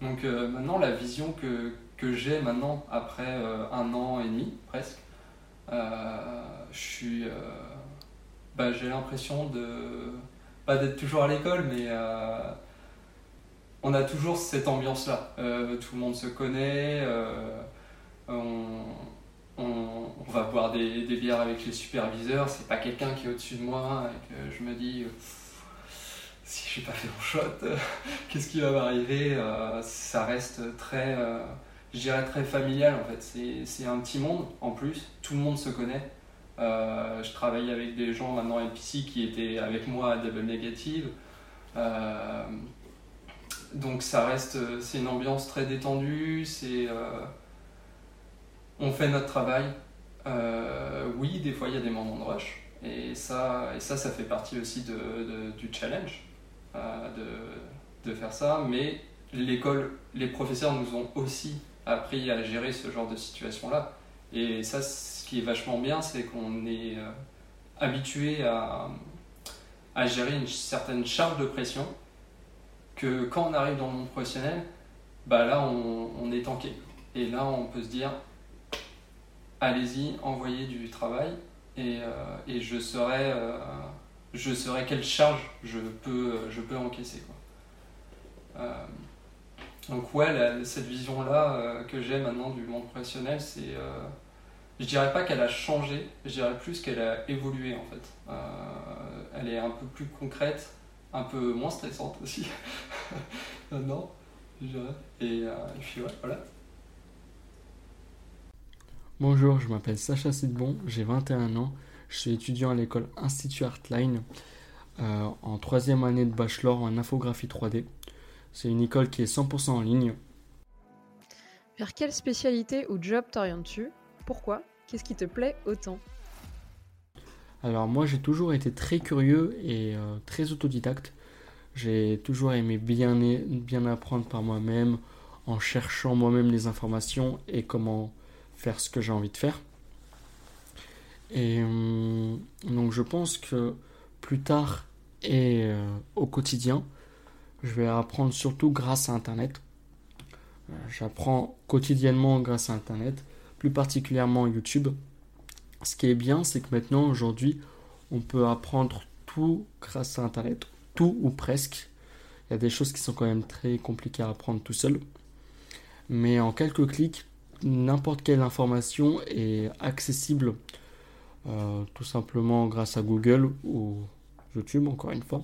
Donc euh, maintenant, la vision que, que j'ai maintenant, après euh, un an et demi presque, euh, je suis. Bah, j'ai l'impression de. Pas d'être toujours à l'école, mais on a toujours cette ambiance-là. tout le monde se connaît, on, va boire des, bières avec les superviseurs, c'est pas quelqu'un qui est au-dessus de moi et que je me dis si j'ai pas fait mon shot, qu'est-ce qui va m'arriver Ça reste très très familial en fait. C'est un petit monde en plus, tout le monde se connaît. Euh, je travaille avec des gens maintenant à qui étaient avec moi à Double Negative. donc ça reste, c'est une ambiance très détendue, c'est, on fait notre travail. oui, des fois il y a des moments de rush, et ça, et ça, ça fait partie aussi de, du challenge de, de faire ça, mais l'école, les professeurs nous ont aussi appris à gérer ce genre de situation-là. Et ça, ce qui est vachement bien, c'est qu'on est, euh, habitué à, à, gérer une certaine charge de pression, que quand on arrive dans le monde professionnel, bah là, on, on est tanké. Et là, on peut se dire, allez-y, envoyez du travail, et, euh, et je, saurai, euh, je saurai quelle charge je peux, je peux encaisser. Quoi. Donc ouais, cette vision-là euh, que j'ai maintenant du monde professionnel, c'est... Euh, je dirais pas qu'elle a changé, je dirais plus qu'elle a évolué en fait. Euh, elle est un peu plus concrète, un peu moins stressante aussi. non, je dirais. Et, puis ouais, voilà. Bonjour, je m'appelle Sacha Sidbon, j'ai 21 ans, je suis étudiant à l'école Institut Artline en troisième année de bachelor en infographie 3D. C'est une école qui est 100% en ligne. Vers quelle spécialité ou job t'orientes-tu? Pourquoi? Qu'est-ce qui te plaît autant? Alors moi j'ai toujours été très curieux et euh, très autodidacte. J'ai toujours aimé bien, bien apprendre par moi-même en cherchant moi-même les informations et comment faire ce que j'ai envie de faire. Et euh, donc je pense que plus tard et euh, au quotidien, je vais apprendre surtout grâce à Internet. Euh, j'apprends quotidiennement grâce à Internet, plus particulièrement YouTube. Ce qui est bien, c'est que maintenant, aujourd'hui, on peut apprendre tout grâce à Internet, tout ou presque. Il y a des choses qui sont quand même très compliquées à apprendre tout seul. Mais en quelques clics, n'importe quelle information est accessible euh, tout simplement grâce à Google ou YouTube, encore une fois.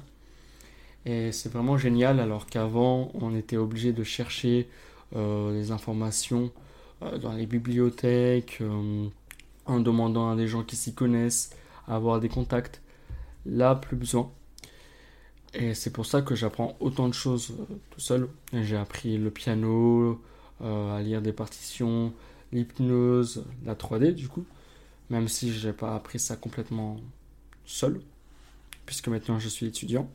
Et c'est vraiment génial alors qu'avant on était obligé de chercher euh, les informations euh, dans les bibliothèques euh, en demandant à des gens qui s'y connaissent, avoir des contacts. Là, plus besoin. Et c'est pour ça que j'apprends autant de choses tout seul. J'ai appris le piano, à lire des partitions, l'hypnose, la 3D du coup. Même si je n'ai pas appris ça complètement seul, puisque maintenant je suis étudiant.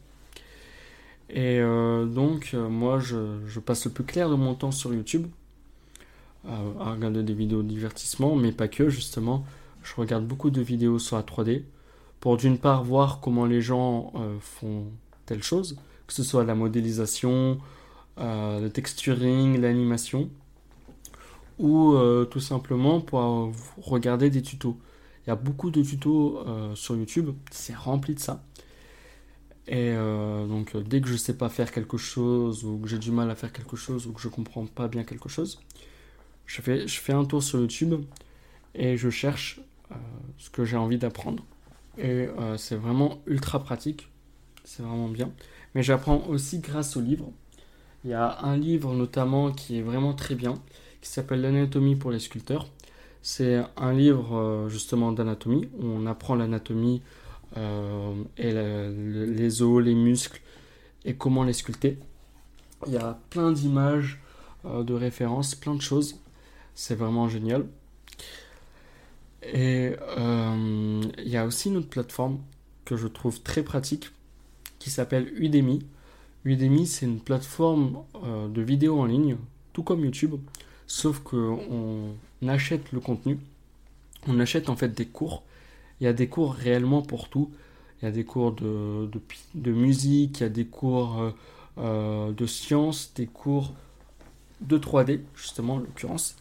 Et euh, donc, euh, moi, je, passe le plus clair de mon temps sur YouTube, euh, à regarder des vidéos de divertissement, mais pas que, justement. Je regarde beaucoup de vidéos sur la 3D, pour d'une part voir comment les gens font telle chose, que ce soit la modélisation, le texturing, l'animation, ou tout simplement pour regarder des tutos. Il y a beaucoup de tutos sur YouTube, c'est rempli de ça. Et euh, donc euh, dès que je sais pas faire quelque chose ou que j'ai du mal à faire quelque chose ou que je comprends pas bien quelque chose, je fais, je fais un tour sur YouTube et je cherche euh, ce que j'ai envie d'apprendre. Et c'est vraiment ultra pratique, c'est vraiment bien. Mais j'apprends aussi grâce aux livres. Il y a un livre notamment qui est vraiment très bien, qui s'appelle L'anatomie pour les sculpteurs. C'est un livre justement d'anatomie, où on apprend l'anatomie euh, et les os, les muscles et comment les sculpter. Il y a plein d'images, euh, de références, plein de choses. C'est vraiment génial. Et euh, il y a aussi une autre plateforme que je trouve très pratique qui s'appelle Udemy. Udemy, c'est une plateforme de vidéos en ligne, tout comme YouTube, sauf qu'on achète le contenu. On achète en fait des cours il y a des cours réellement pour tout. Il y a des cours de, de, musique, il y a des cours euh, euh, de sciences, des cours de 3D, justement, en l'occurrence.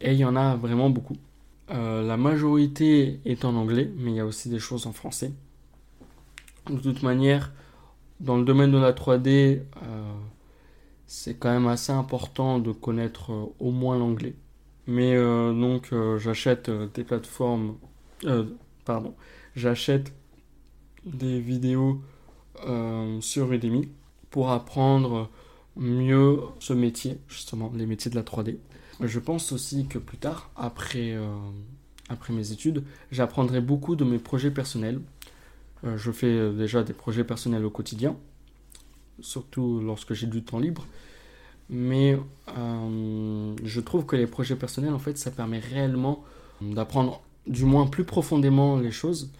Et il y en a vraiment beaucoup. Euh, la majorité est en anglais, mais il y a aussi des choses en français. De toute manière, dans le domaine de la 3D, c'est quand même assez important de connaître au moins l'anglais. Mais donc, j'achète des plateformes, pardon, j'achète des vidéos euh, sur Udemy pour apprendre mieux ce métier, justement, les métiers de la 3D. Je pense aussi que plus tard, après, euh, après mes études, j'apprendrai beaucoup de mes projets personnels. Euh, je fais déjà des projets personnels au quotidien, surtout lorsque j'ai du temps libre. Mais euh, je trouve que les projets personnels, en fait, ça permet réellement d'apprendre du moins plus profondément les choses.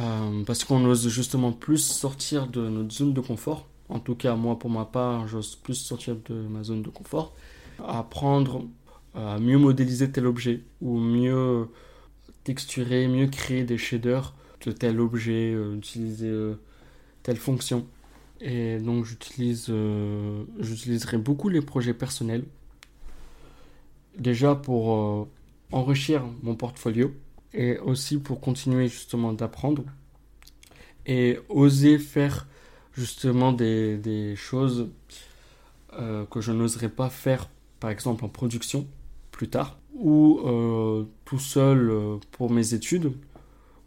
Euh, parce qu'on ose justement plus sortir de notre zone de confort. En tout cas, moi, pour ma part, j'ose plus sortir de ma zone de confort. Apprendre à mieux modéliser tel objet ou mieux texturer, mieux créer des shaders de tel objet, euh, utiliser euh, telle fonction. Et donc j'utilise, euh, j'utiliserai beaucoup les projets personnels. Déjà pour enrichir mon portfolio et aussi pour continuer justement d'apprendre et oser faire justement des, choses que je n'oserais pas faire par exemple en production plus tard ou euh, tout seul euh, pour mes études,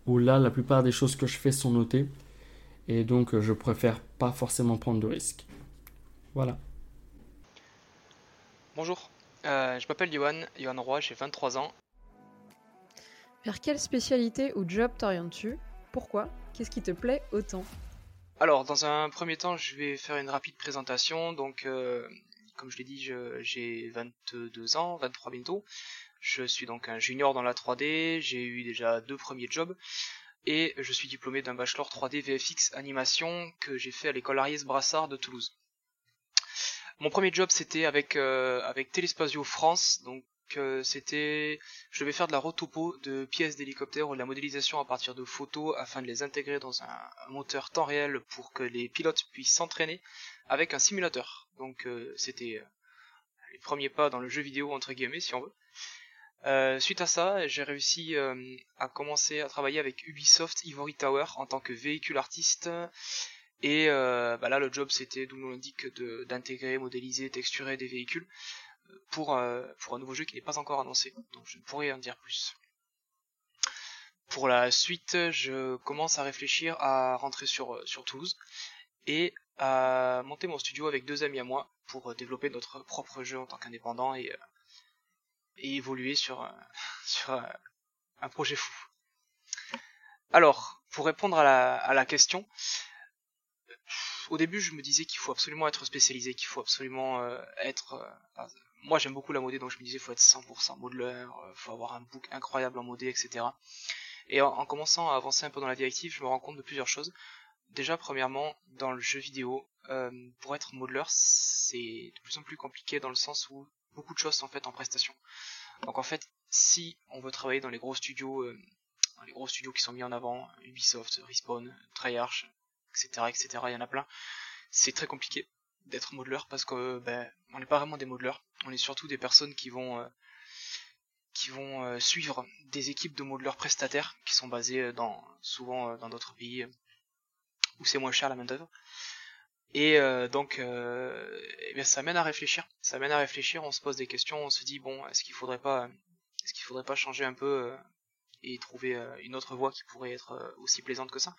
où là, la plupart des choses que je fais sont notées, et donc euh, je préfère pas forcément prendre de risques. Voilà. Bonjour, je m'appelle Johan, Johan Roy, j'ai 23 ans. Vers quelle spécialité ou job t'orientes-tu? Pourquoi? Qu'est-ce qui te plaît autant? Alors, dans un premier temps, je vais faire une rapide présentation. Donc, comme je l'ai dit, j'ai 22 ans, 23 bientôt. Je suis donc un junior dans la 3D, j'ai eu déjà deux premiers jobs et je suis diplômé d'un bachelor 3D VFX animation que j'ai fait à l'école Ariès Brassard de Toulouse. Mon premier job c'était avec euh, France, donc euh, c'était je devais faire de la rotopo de pièces d'hélicoptère ou de la modélisation à partir de photos afin de les intégrer dans un, moteur temps réel pour que les pilotes puissent s'entraîner avec un simulateur. Donc euh, c'était les premiers pas dans le jeu vidéo entre guillemets si on veut. Euh, suite à ça, j'ai réussi euh, à commencer à travailler avec Ubisoft Ivory Tower en tant que véhicule artiste. Et euh, bah là, le job, c'était, d'où l'on indique, d'intégrer, modéliser, texturer des véhicules pour, pour un nouveau jeu qui n'est pas encore annoncé. Donc je ne pourrais en dire plus. Pour la suite, je commence à réfléchir à rentrer sur, sur Toulouse et à monter mon studio avec deux amis à moi pour développer notre propre jeu en tant qu'indépendant et et évoluer sur, euh, euh, un projet fou. Alors, pour répondre à la, question, au début je me disais qu'il faut absolument être spécialisé, qu'il faut absolument euh, être... moi j'aime beaucoup la modée, donc je me disais qu'il faut être 100% modeler, il faut avoir un book incroyable en modé, etc. Et en, commençant à avancer un peu dans la directive, je me rends compte de plusieurs choses. Déjà, premièrement, dans le jeu vidéo, pour être modeler, c'est de plus en plus compliqué dans le sens où beaucoup de choses sont faites en prestation. Donc en fait, si on veut travailler dans les gros studios, euh, les gros studios qui sont mis en avant, Ubisoft, Respawn, Treyarch, etc., etc., il y en a plein, c'est très compliqué d'être modeler parce que ben, on n'est pas vraiment des modeleurs, on est surtout des personnes qui vont euh, euh, suivre des équipes de modeleurs prestataires qui sont basées dans souvent dans d'autres pays où c'est moins cher la main d'œuvre et euh, donc, euh, eh ça mène à réfléchir. Ça mène à réfléchir. On se pose des questions. On se dit bon, est-ce qu'il faudrait pas, est-ce qu'il faudrait pas changer un peu euh, et trouver une autre voie qui pourrait être aussi plaisante que ça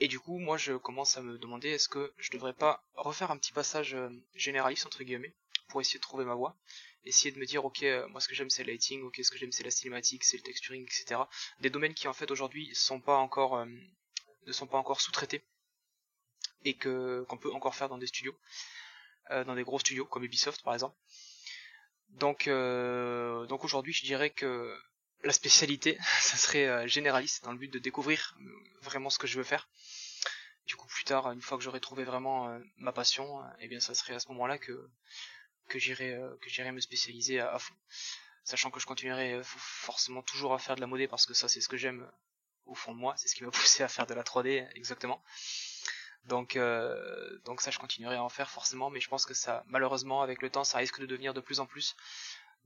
Et du coup, moi, je commence à me demander est-ce que je devrais pas refaire un petit passage généraliste entre guillemets pour essayer de trouver ma voie, essayer de me dire ok, moi ce que j'aime c'est le lighting, ok, ce que j'aime c'est la cinématique, c'est le texturing, etc. Des domaines qui en fait aujourd'hui ne sont pas encore sous-traités et que qu'on peut encore faire dans des studios, euh, dans des gros studios comme Ubisoft par exemple. Donc euh, donc aujourd'hui je dirais que la spécialité ça serait euh, généraliste dans le but de découvrir vraiment ce que je veux faire. Du coup plus tard une fois que j'aurai trouvé vraiment ma passion, et eh bien ça serait à ce moment-là que que j'irai que j'irai me spécialiser à, fond sachant que je continuerai forcément toujours à faire de la modée parce que ça c'est ce que j'aime au fond de moi, c'est ce qui m'a poussé à faire de la 3D exactement. Donc, euh, donc ça, je continuerai à en faire forcément, mais je pense que ça, malheureusement, avec le temps, ça risque de devenir de plus en plus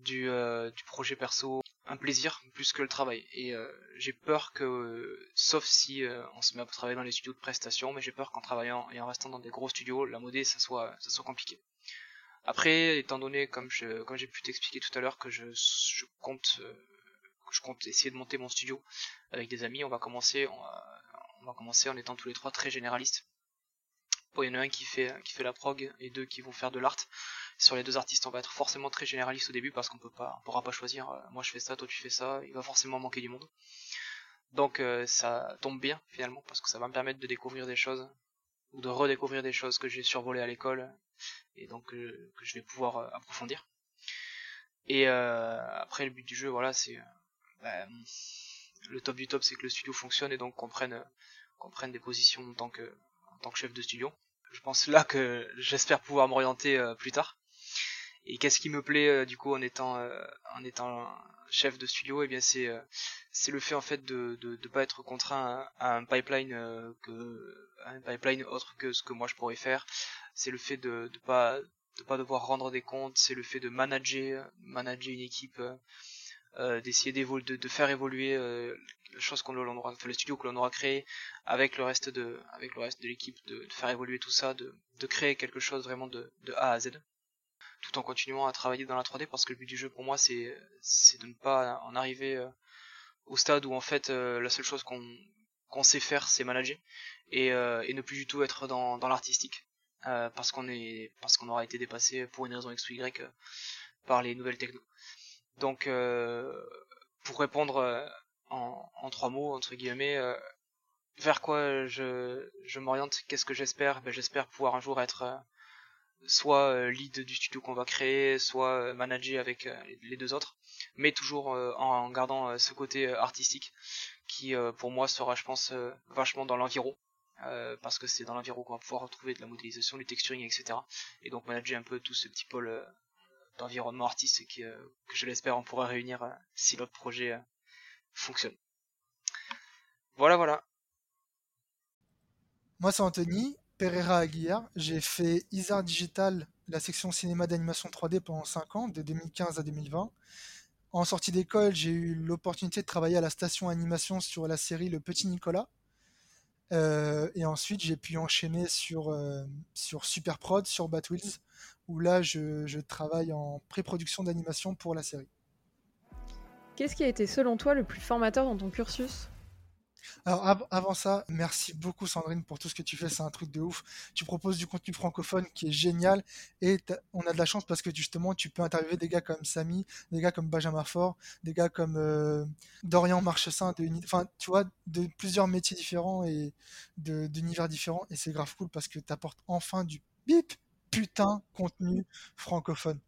du, euh, du projet perso un plaisir plus que le travail. Et euh, j'ai peur que, sauf si on se met à travailler dans les studios de prestation, mais j'ai peur qu'en travaillant et en restant dans des gros studios, la modée, ça soit, ça soit compliqué. Après, étant donné, comme je, comme j'ai pu t'expliquer tout à l'heure, que je, je compte, que je compte essayer de monter mon studio avec des amis, on va commencer, on va commencer en étant tous les trois très généralistes il y en a un qui fait, qui fait la prog et deux qui vont faire de l'art. Sur les deux artistes, on va être forcément très généraliste au début parce qu'on peut pas, on pourra pas choisir. Euh, moi, je fais ça, toi, tu fais ça. Il va forcément manquer du monde. Donc, euh, ça tombe bien finalement parce que ça va me permettre de découvrir des choses ou de redécouvrir des choses que j'ai survolées à l'école et donc que je vais pouvoir approfondir. Et après le but du jeu, voilà, c'est bah, le top du top, c'est que le studio fonctionne et donc qu'on prenne, qu'on prenne des positions en tant que, en tant que chef de studio. Je pense là que j'espère pouvoir m'orienter euh, plus tard. Et qu'est-ce qui me plaît euh, du coup en étant, euh, en étant chef de studio? Eh bien c'est, c'est le fait en fait de, de, de pas être contraint à, un pipeline que, un pipeline autre que ce que moi je pourrais faire. C'est le fait de, de pas de pas devoir rendre des comptes, c'est le fait de manager, manager une équipe euh, d'essayer de, de, faire évoluer euh, la chose qu'on le studio que l'on aura créé avec le reste de, avec le reste de l'équipe, de, faire évoluer tout ça, de, créer quelque chose vraiment de, A à Z, tout en continuant à travailler dans la 3D parce que le but du jeu pour moi c'est, de ne pas en arriver euh, au stade où en fait la seule chose qu'on, sait faire c'est manager et, et ne plus du tout être dans, dans l'artistique parce qu'on est, parce qu'on aura été dépassé pour une raison X ou Y par les nouvelles techno. Donc, euh, pour répondre euh, en, en, trois mots, entre guillemets, euh, vers quoi je, je m'oriente, qu'est-ce que j'espère? Ben, J'espère pouvoir un jour être soit lead du studio qu'on va créer, soit manager avec les deux autres, mais toujours en gardant ce côté artistique qui pour moi sera je pense vachement dans l'environ. parce que c'est dans l'environ qu'on va pouvoir retrouver de la modélisation, du texturing, etc. Et donc manager un peu tout ce petit pôle d'environnement artistique euh, que je l'espère on pourra réunir euh, si notre projet euh, fonctionne. Voilà, voilà. Moi, c'est Anthony Pereira Aguiar. J'ai fait Isar Digital, la section cinéma d'animation 3D pendant 5 ans, de 2015 à 2020. En sortie d'école, j'ai eu l'opportunité de travailler à la station animation sur la série Le Petit Nicolas. Et ensuite, j'ai pu enchaîner sur, sur Super Prod, sur Batwheels, où là je, travaille en pré-production d'animation pour la série. Qu'est-ce qui a été selon toi le plus formateur dans ton cursus? Alors avant ça, merci beaucoup Sandrine pour tout ce que tu fais, c'est un truc de ouf. Tu proposes du contenu francophone qui est génial et on a de la chance parce que justement tu peux interviewer des gars comme Samy, des gars comme Benjamin Fort, des gars comme euh, Dorian Marchessin, de, enfin tu vois, de plusieurs métiers différents et d'univers différents et c'est grave cool parce que tu apportes enfin du bip putain contenu francophone.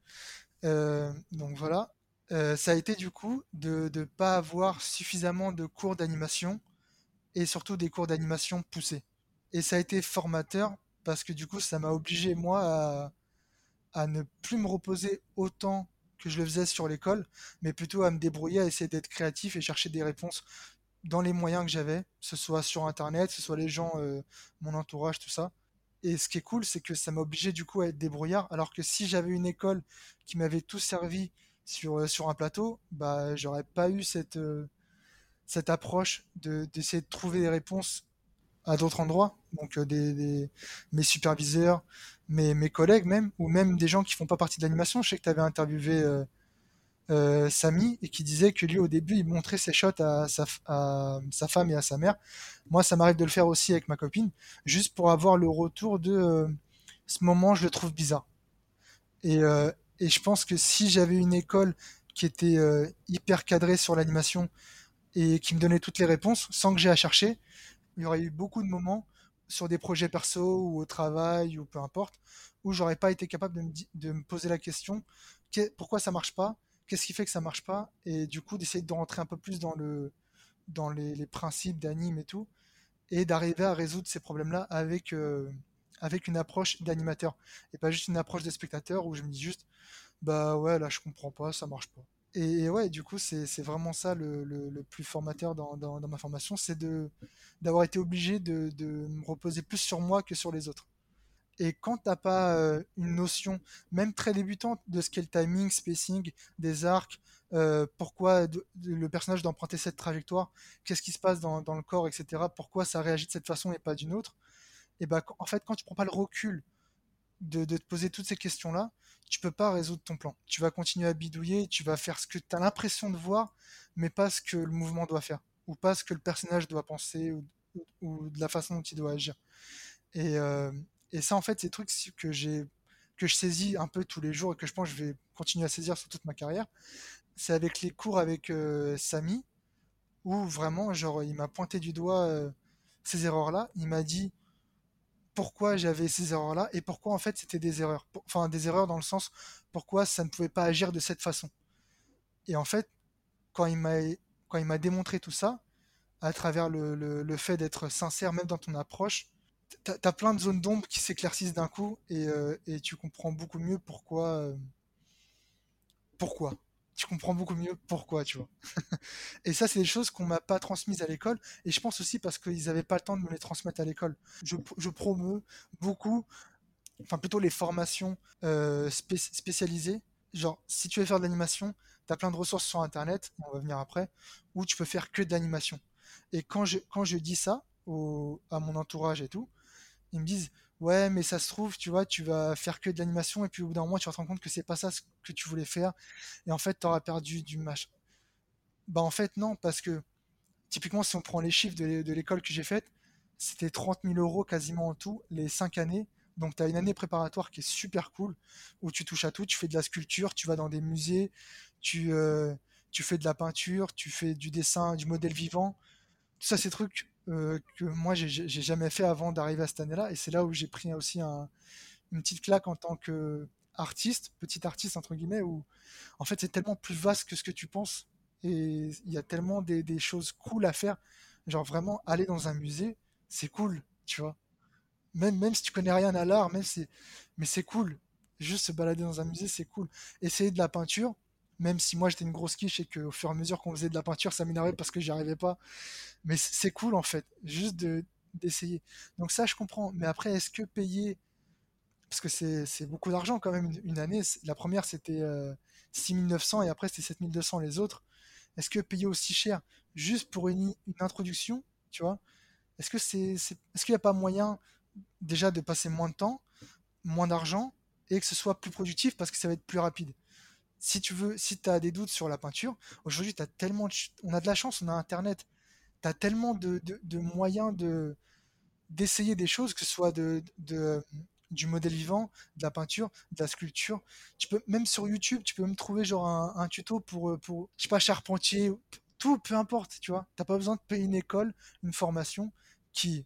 Euh, donc voilà. Euh, ça a été du coup de ne pas avoir suffisamment de cours d'animation et surtout des cours d'animation poussés. Et ça a été formateur parce que du coup ça m'a obligé moi à, ne plus me reposer autant que je le faisais sur l'école, mais plutôt à me débrouiller, à essayer d'être créatif et chercher des réponses dans les moyens que j'avais, ce soit sur internet, ce soit les gens, euh, mon entourage, tout ça. Et ce qui est cool, c'est que ça m'a obligé du coup à être débrouillard. Alors que si j'avais une école qui m'avait tout servi sur, euh, un plateau, bah j'aurais pas eu cette, euh, cette approche d'essayer de, trouver des réponses à d'autres endroits. Donc euh, des, mes superviseurs, mes, mes collègues même, ou même des gens qui font pas partie de l'animation. Je sais que tu avais interviewé euh, Samy et qui disait que lui au début il montrait ses shots à sa, à sa femme et à sa mère. Moi ça m'arrive de le faire aussi avec ma copine, juste pour avoir le retour de euh, ce moment je le trouve bizarre. Et, euh, et je pense que si j'avais une école qui était euh, hyper cadrée sur l'animation et qui me donnait toutes les réponses sans que j'ai à chercher, il y aurait eu beaucoup de moments sur des projets perso ou au travail ou peu importe où j'aurais pas été capable de me, de me poser la question pourquoi ça marche pas qu'est-ce qui fait que ça marche pas et du coup d'essayer de rentrer un peu plus dans le dans les, principes d'anime et tout et d'arriver à résoudre ces problèmes là avec euh, avec une approche d'animateur et pas juste une approche des spectateurs où je me dis juste bah ouais là je comprends pas ça marche pas et, ouais du coup c'est vraiment ça le, le, plus formateur dans, dans, ma formation c'est d'avoir été obligé de, de me reposer plus sur moi que sur les autres et quand t'as pas euh, une notion, même très débutante, de ce qu'est le timing, spacing, des arcs, euh, pourquoi le personnage doit emprunter cette trajectoire, qu'est-ce qui se passe dans, dans, le corps, etc., pourquoi ça réagit de cette façon et pas d'une autre, et bah en fait quand tu prends pas le recul de, de te poser toutes ces questions-là, tu peux pas résoudre ton plan. Tu vas continuer à bidouiller, tu vas faire ce que tu as l'impression de voir, mais pas ce que le mouvement doit faire, ou pas ce que le personnage doit penser, ou, de la façon dont il doit agir. Et, euh, ça, en fait, c'est des trucs que j'ai que je saisis un peu tous les jours et que je pense que je vais continuer à saisir sur toute ma carrière. C'est avec les cours avec euh, Samy où vraiment, genre, il m'a pointé du doigt euh, ces erreurs-là. Il m'a dit pourquoi j'avais ces erreurs-là et pourquoi en fait c'était des erreurs. Enfin, des erreurs dans le sens pourquoi ça ne pouvait pas agir de cette façon. Et en fait, quand il m'a démontré tout ça, à travers le, fait d'être sincère même dans ton approche, t'as as plein de zones d'ombre qui s'éclaircissent d'un coup et, euh, tu comprends beaucoup mieux pourquoi. Euh, pourquoi tu comprends beaucoup mieux pourquoi, tu vois. et ça, c'est des choses qu'on m'a pas transmises à l'école. Et je pense aussi parce qu'ils n'avaient pas le temps de me les transmettre à l'école. Je, je beaucoup, enfin plutôt les formations euh, spécialisées. Genre, si tu veux faire de l'animation, tu as plein de ressources sur Internet, on va venir après, où tu peux faire que de l'animation. Et quand je, quand je dis ça à mon entourage et tout, ils me disent ouais mais ça se trouve tu vois tu vas faire que de l'animation et puis au bout d'un moment tu vas te rendre compte que c'est pas ça ce que tu voulais faire et en fait tu auras perdu du match bah en fait non parce que typiquement si on prend les chiffres de l'école que j'ai faite c'était 30 000 euros quasiment en tout les 5 années. Donc tu as une année préparatoire qui est super cool où tu touches à tout. Tu fais de la sculpture tu vas dans des musées tu euh, tu fais de la peinture tu fais du dessin du modèle vivant. Tout ça ces trucs euh, que moi j'ai jamais fait avant d'arriver à cette année-là. Et c'est là où j'ai pris aussi un, une petite claque en tant que artiste, petit artiste entre guillemets, où en fait c'est tellement plus vaste que ce que tu penses. Et il y a tellement des, choses cool à faire. Genre vraiment aller dans un musée, c'est cool, tu vois. Même, même si tu connais rien à l'art, même mais c'est cool. Juste se balader dans un musée, c'est cool. Essayer de la peinture, même si moi j'étais une grosse quiche et qu'au fur et à mesure qu'on faisait de la peinture, ça m'énervait parce que j'y arrivais pas. Mais c'est cool en fait, juste de d'essayer. Donc ça, je comprends. Mais après, est-ce que payer, parce que c'est beaucoup d'argent quand même, une, année, la première c'était 6900 euh, et après c'était 7200 les autres. Est-ce que payer aussi cher juste pour une, une introduction, tu vois? Est-ce que c'est, est-ce qu'il n'y a pas moyen déjà de passer moins de temps, moins d'argent et que ce soit plus productif parce que ça va être plus rapide? Si tu veux, si tu as des doutes sur la peinture, aujourd'hui, tu as tellement on a de la chance, on a Internet, tu as tellement de, moyens de d'essayer des choses, que ce soit de, du modèle vivant, de la peinture, de la sculpture. Tu peux même sur YouTube, tu peux même trouver genre un, tuto pour pour je sais pas charpentier, tout, peu importe, tu vois. T'as pas besoin de payer une école, une formation qui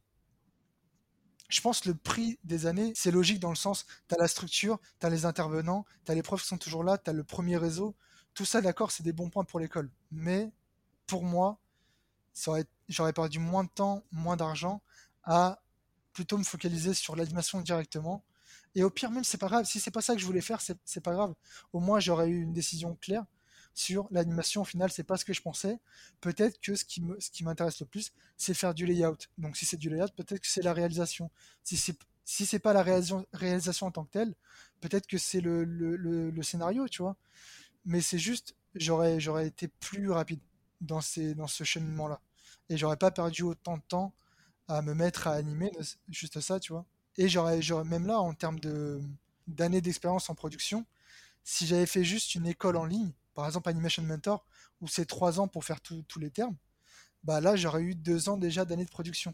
je pense que le prix des années, c'est logique dans le sens, tu as la structure, tu as les intervenants, tu as les profs qui sont toujours là, tu as le premier réseau. Tout ça, d'accord, c'est des bons points pour l'école. Mais pour moi, j'aurais perdu moins de temps, moins d'argent à plutôt me focaliser sur l'animation directement. Et au pire, même, c'est pas grave. Si c'est pas ça que je voulais faire, c'est pas grave. Au moins, j'aurais eu une décision claire sur l'animation au final, c'est pas ce que je pensais. Peut-être que ce qui m'intéresse le plus, c'est faire du layout. Donc si c'est du layout, peut-être que c'est la réalisation. Si c'est pas la réalisation, en tant que telle, peut-être que c'est le, scénario, tu vois. Mais c'est juste, j'aurais été plus rapide dans ce cheminement-là, et j'aurais pas perdu autant de temps à me mettre à animer, juste ça, tu vois. Et j'aurais, même là en termes d'années d'expérience en production, si j'avais fait juste une école en ligne, par exemple Animation Mentor, où c'est trois ans pour faire tous les termes, bah là j'aurais eu deux ans déjà d'années de production.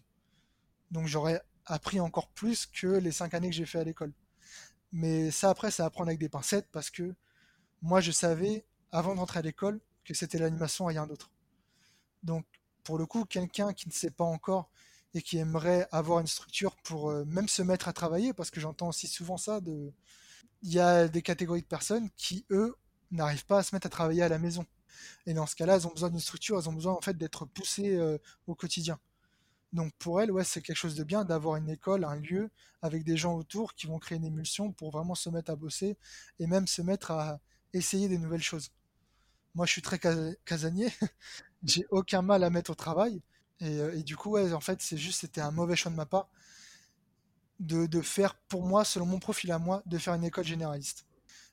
Donc j'aurais appris encore plus que les cinq années que j'ai fait à l'école. Mais ça après, ça à prendre avec des pincettes parce que moi je savais avant d'entrer à l'école que c'était l'animation et rien d'autre. Donc pour le coup, quelqu'un qui ne sait pas encore et qui aimerait avoir une structure pour euh, même se mettre à travailler, parce que j'entends aussi souvent ça, il y a des catégories de personnes qui, eux, n'arrivent pas à se mettre à travailler à la maison. Et dans ce cas-là, elles ont besoin d'une structure, elles ont besoin en fait d'être poussées euh, au quotidien. Donc pour elles, ouais, c'est quelque chose de bien d'avoir une école, un lieu avec des gens autour qui vont créer une émulsion pour vraiment se mettre à bosser et même se mettre à essayer des nouvelles choses. Moi, je suis très casanier, j'ai aucun mal à mettre au travail et, euh, du coup, ouais, en fait, c'est juste, c'était un mauvais choix de ma part de, de faire, pour moi, selon mon profil à moi, de faire une école généraliste.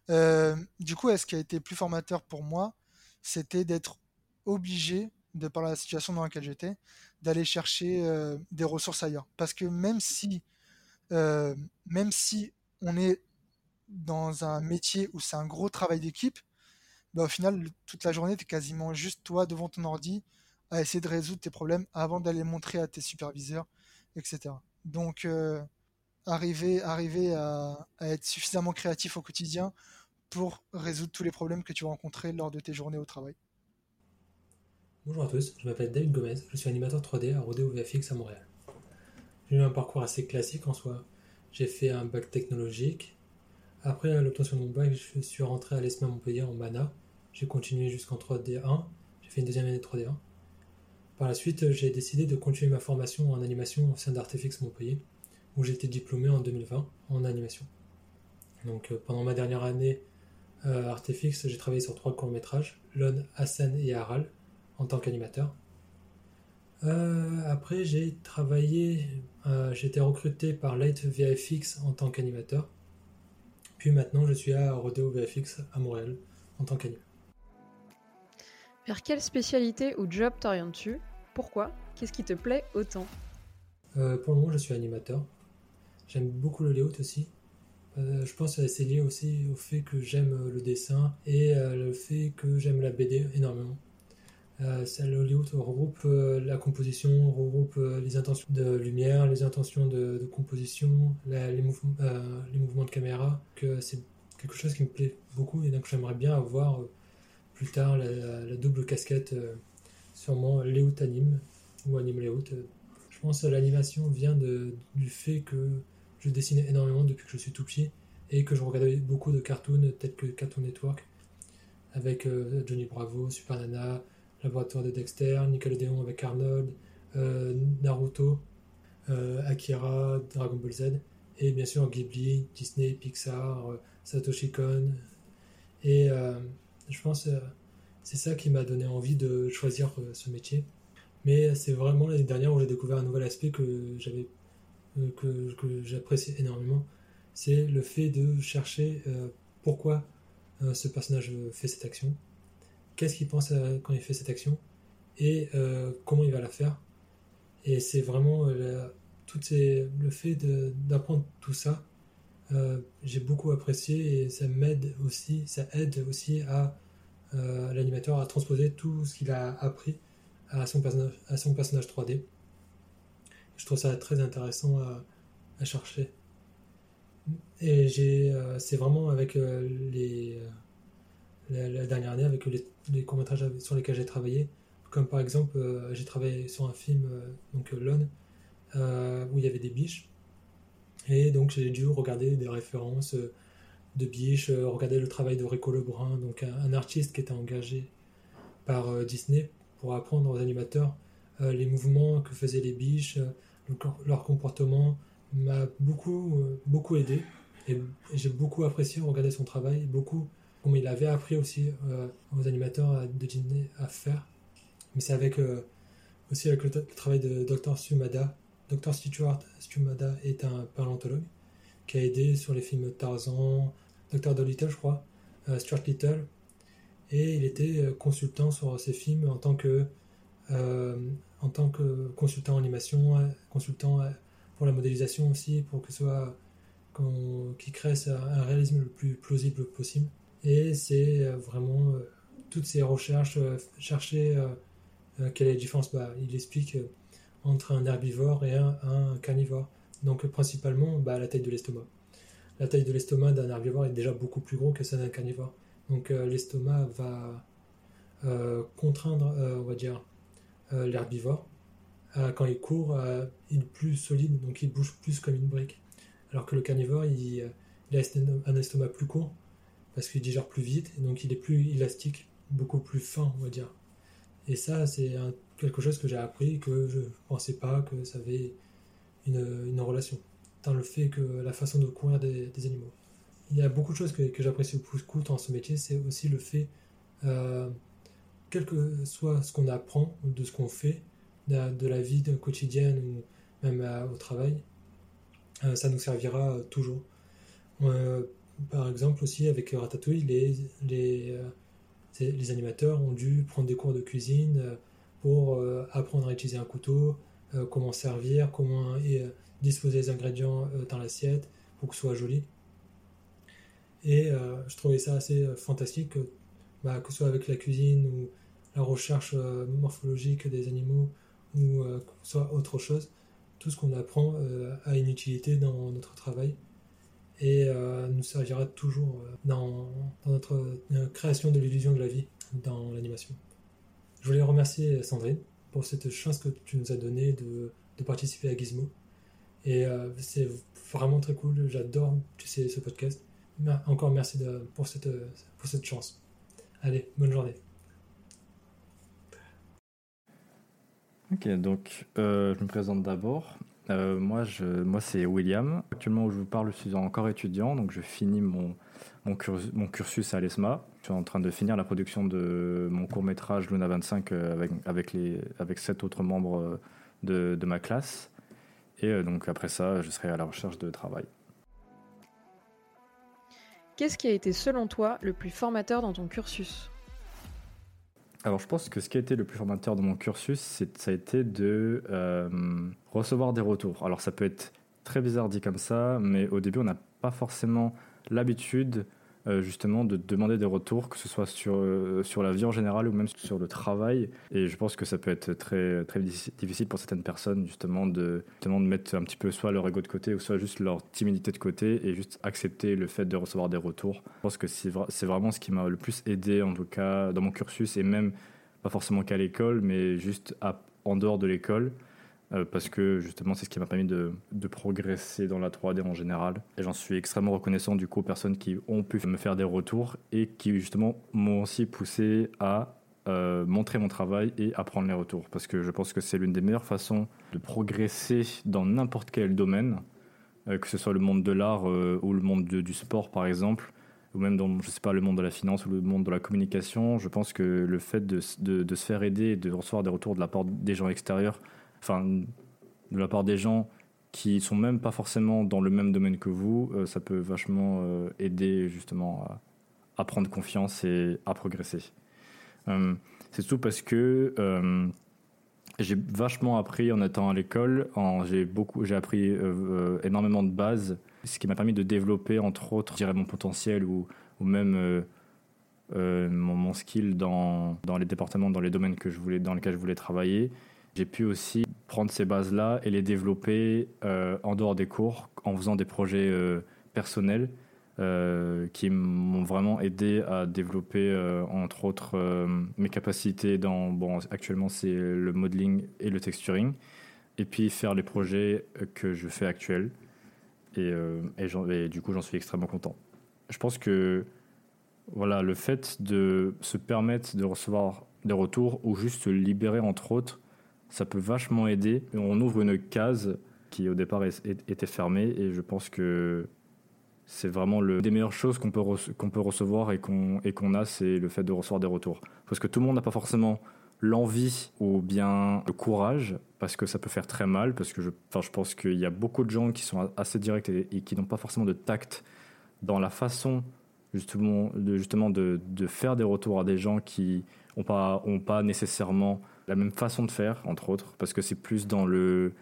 Euh, du coup, ce qui a été plus formateur pour moi, c'était d'être obligé, de par la situation dans laquelle j'étais, d'aller chercher euh, des ressources ailleurs. Parce que même si, euh, même si on est dans un métier où c'est un gros travail d'équipe, bah, au final, toute la journée, tu es quasiment juste toi devant ton ordi à essayer de résoudre tes problèmes avant d'aller montrer à tes superviseurs, etc. Donc, arriver, arriver à, être suffisamment créatif au quotidien pour résoudre tous les problèmes que tu vas rencontrer lors de tes journées au travail. Bonjour à tous, je m'appelle David Gomez, je suis animateur 3D à Rodeo VFX à Montréal. J'ai eu un parcours assez classique en soi. J'ai fait un bac technologique. Après l'obtention de mon bac, je suis rentré à l'ESMA Montpellier en MANA. J'ai continué jusqu'en 3D1. J'ai fait une deuxième année de 3D1. Par la suite, j'ai décidé de continuer ma formation en animation au sein d'Artefix Montpellier, où été diplômé en 2020 en animation. Donc euh, pendant ma dernière année euh, Artefix, j'ai travaillé sur trois courts-métrages, Lon, Hassan et Aral, en tant qu'animateur. Euh, après, j'ai travaillé, euh, j'ai été recruté par Light VFX en tant qu'animateur. Puis maintenant, je suis à Rodeo VFX à Montréal en tant qu'animateur. Vers quelle spécialité ou job t'orientes-tu? Pourquoi? Qu'est-ce qui te plaît autant? Euh, pour le moment, je suis animateur. J'aime beaucoup le layout aussi. Euh, je pense que c'est lié aussi au fait que j'aime euh, le dessin et euh, le fait que j'aime la BD énormément. Euh, le layout regroupe la composition, regroupe les intentions de lumière, les intentions de, composition, les, mouvements, de caméra, que c'est quelque chose qui me plaît beaucoup et donc j'aimerais bien avoir plus tard la, double casquette, sûrement layout anime ou anime layout. Je pense que l'animation vient de, du fait que je dessinais énormément depuis que je suis tout petit et que je regardais beaucoup de cartoons tels que Cartoon Network avec euh, Johnny Bravo, Super Nana, Laboratoire de Dexter, Nickelodeon avec Arnold, euh, Naruto, euh, Akira, Dragon Ball Z et bien sûr Ghibli, Disney, Pixar, Satoshi Kon et je pense c'est ça qui m'a donné envie de choisir ce métier. Mais c'est vraiment l'année dernière où j'ai découvert un nouvel aspect que j'avais que, que j'apprécie énormément, c'est le fait de chercher euh, pourquoi euh, ce personnage fait cette action, qu'est-ce qu'il pense euh, quand il fait cette action et euh, comment il va la faire. Et c'est vraiment euh, toutes ces- le fait d'apprendre tout ça. euh, j'ai beaucoup apprécié et ça m'aide aussi, ça aide aussi à euh, l'animateur à transposer tout ce qu'il a appris à son personnage 3D. Je trouve ça très intéressant à, chercher. Et j'ai, euh, c'est vraiment avec euh, les, euh, la, dernière année, avec les, courts-métrages sur lesquels j'ai travaillé, comme par exemple, j'ai travaillé sur un film, donc Lone, où il y avait des biches. Et donc j'ai dû regarder des références de biches, euh, regarder le travail de Rico Lebrun, donc un, artiste qui était engagé par Disney pour apprendre aux animateurs les mouvements que faisaient les biches, leur comportement m'a beaucoup, euh, beaucoup aidé et, j'ai beaucoup apprécié regarder son travail, beaucoup comme il avait appris aussi euh, aux animateurs de Disney à faire. Mais c'est avec euh, aussi avec le, travail de Dr. Sumada. Dr. Stuart Sumada est un paléontologue qui a aidé sur les films Tarzan, Dr. Dolittle, je crois, Stuart Little, et il était consultant sur ces films en tant que en tant que consultant en animation, euh, consultant euh, pour la modélisation aussi, pour que ce soit qui crée un réalisme le plus plausible possible. Et c'est euh, vraiment toutes ces recherches, chercher quelle est la différence. Bah, il explique entre un herbivore et un, carnivore. Donc principalement bah, la taille de l'estomac. La taille de l'estomac d'un herbivore est déjà beaucoup plus gros que celle d'un carnivore. Donc l'estomac va contraindre, on va dire, l'herbivore. Euh, quand il court, euh, il est plus solide, donc il bouge plus comme une brique. Alors que le carnivore, il, euh, a un estomac plus court, parce qu'il digère plus vite, et donc il est plus élastique, beaucoup plus fin, on va dire. Et ça, c'est quelque chose que j'ai appris, que je ne pensais pas que ça avait une, une relation. Dans le fait que la façon de courir des, animaux. Il y a beaucoup de choses que, que j'apprécie beaucoup dans ce métier, c'est aussi le fait, euh, quel que soit ce qu'on apprend, de ce qu'on fait, de, la vie quotidienne ou même euh, au travail, euh, ça nous servira euh, toujours. Par exemple aussi avec Ratatouille, les, les, les animateurs ont dû prendre des cours de cuisine pour apprendre à utiliser un couteau, comment servir, comment disposer les ingrédients dans l'assiette pour que ce soit joli. Et je trouvais ça assez fantastique, que, bah, que ce soit avec la cuisine ou la recherche euh, morphologique des animaux ou euh, soit autre chose, tout ce qu'on apprend euh, a une utilité dans notre travail et nous servira toujours dans, notre création de l'illusion de la vie dans l'animation. Je voulais remercier Sandrine pour cette chance que tu nous as donnée de, participer à Gizmo Et c'est vraiment très cool. J'adore tu sais, ce podcast. Encore merci pour cette chance. Allez, bonne journée. Ok, donc euh, je me présente d'abord. Euh, moi, je, moi c'est William. Actuellement, où je vous parle, je suis encore étudiant, donc je finis mon, mon, cursus, à l'ESMA. Je suis en train de finir la production de mon court métrage Luna 25 euh, avec, avec, les, avec sept autres membres de ma classe. Et donc après ça, je serai à la recherche de travail. Qu'est-ce qui a été selon toi le plus formateur dans ton cursus? Alors je pense que ce qui a été le plus formateur dans mon cursus, ça a été de euh, recevoir des retours. Alors ça peut être très bizarre dit comme ça, mais au début on n'a pas forcément l'habitude euh, justement de demander des retours, que ce soit sur, euh, sur la vie en général ou même sur le travail. Et je pense que ça peut être très, très difficile pour certaines personnes justement de, justement de mettre un petit peu soit leur ego de côté ou soit juste leur timidité de côté et juste accepter le fait de recevoir des retours. Je pense que c'est vraiment ce qui m'a le plus aidé en tout cas dans mon cursus et même pas forcément qu'à l'école, mais juste en dehors de l'école. Euh, parce que justement c'est ce qui m'a permis de, progresser dans la 3D en général. Et j'en suis extrêmement reconnaissant du coup aux personnes qui ont pu me faire des retours et qui justement m'ont aussi poussé à euh, montrer mon travail et apprendre les retours. Parce que je pense que c'est l'une des meilleures façons de progresser dans n'importe quel domaine, euh, que ce soit le monde de l'art ou le monde du sport par exemple ou même dans, je sais pas, le monde de la finance ou le monde de la communication, je pense que le fait de, de se faire aider et de recevoir des retours de la part des gens extérieurs enfin, de la part des gens qui sont même pas forcément dans le même domaine que vous, euh, ça peut vachement euh, aider justement à, prendre confiance et à progresser. Euh, c'est tout parce que j'ai vachement appris en étant à l'école. J'ai beaucoup, j'ai appris énormément de bases, ce qui m'a permis de développer entre autres, dirais mon potentiel ou, même mon, mon, skill dans, dans les départements, dans les domaines que je voulais, dans lesquels je voulais travailler. J'ai pu aussi prendre ces bases-là et les développer euh, en dehors des cours, en faisant des projets euh, personnels euh, qui m'ont vraiment aidé à développer, entre autres, mes capacités dans, bon, actuellement c'est le modeling et le texturing, et puis faire les projets que je fais actuels. Et, et du coup, j'en suis extrêmement content. Je pense que voilà, le fait de se permettre de recevoir des retours ou juste libérer, entre autres, ça peut vachement aider. On ouvre une case qui au départ était fermée et je pense que c'est vraiment le des meilleures choses qu'on peut qu'on peut recevoir et qu'on qu'on a c'est le fait de recevoir des retours parce que tout le monde n'a pas forcément l'envie ou bien le courage parce que ça peut faire très mal parce que je enfin je pense qu'il y a beaucoup de gens qui sont assez directs et, qui n'ont pas forcément de tact dans la façon justement de justement de, de faire des retours à des gens qui ont pas ont pas nécessairement la même façon de faire, entre autres, parce que c'est plus dans le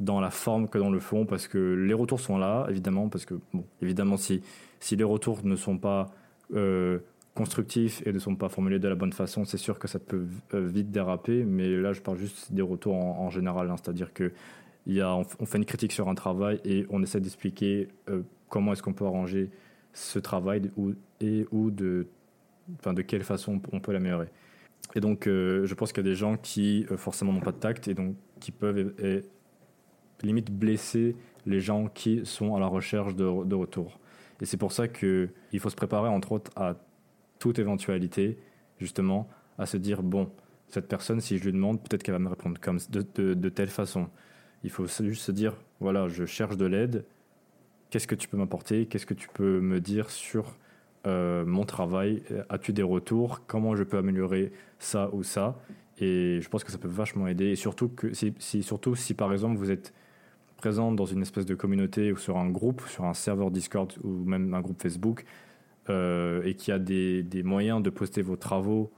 dans la forme que dans le fond, parce que les retours sont là, évidemment, parce que, bon, évidemment, si, si les retours ne sont pas euh, constructifs et ne sont pas formulés de la bonne façon, c'est sûr que ça peut euh, vite déraper, mais là, je parle juste des retours en, général, hein, c'est-à-dire que y a, on, fait une critique sur un travail et on essaie d'expliquer euh, comment est-ce qu'on peut arranger ce travail ou, et ou de, de quelle façon on peut l'améliorer. Et donc, euh, je pense qu'il y a des gens qui, euh, forcément, n'ont pas de tact et donc qui peuvent limite blesser les gens qui sont à la recherche de, de retour. Et c'est pour ça qu'il faut se préparer, entre autres, à toute éventualité, justement, à se dire bon, cette personne, si je lui demande, peut-être qu'elle va me répondre comme de, de, telle façon. Il faut juste se dire voilà, je cherche de l'aide. Qu'est-ce que tu peux m'apporter? Qu'est-ce que tu peux me dire sur euh, mon travail. As-tu des retours? Comment je peux améliorer ça ou ça? Et je pense que ça peut vachement aider. Et surtout, que, si, surtout si par exemple vous êtes présent dans une espèce de communauté ou sur un groupe, sur un serveur Discord ou même un groupe Facebook, euh, et qu'il y a des, moyens de poster vos travaux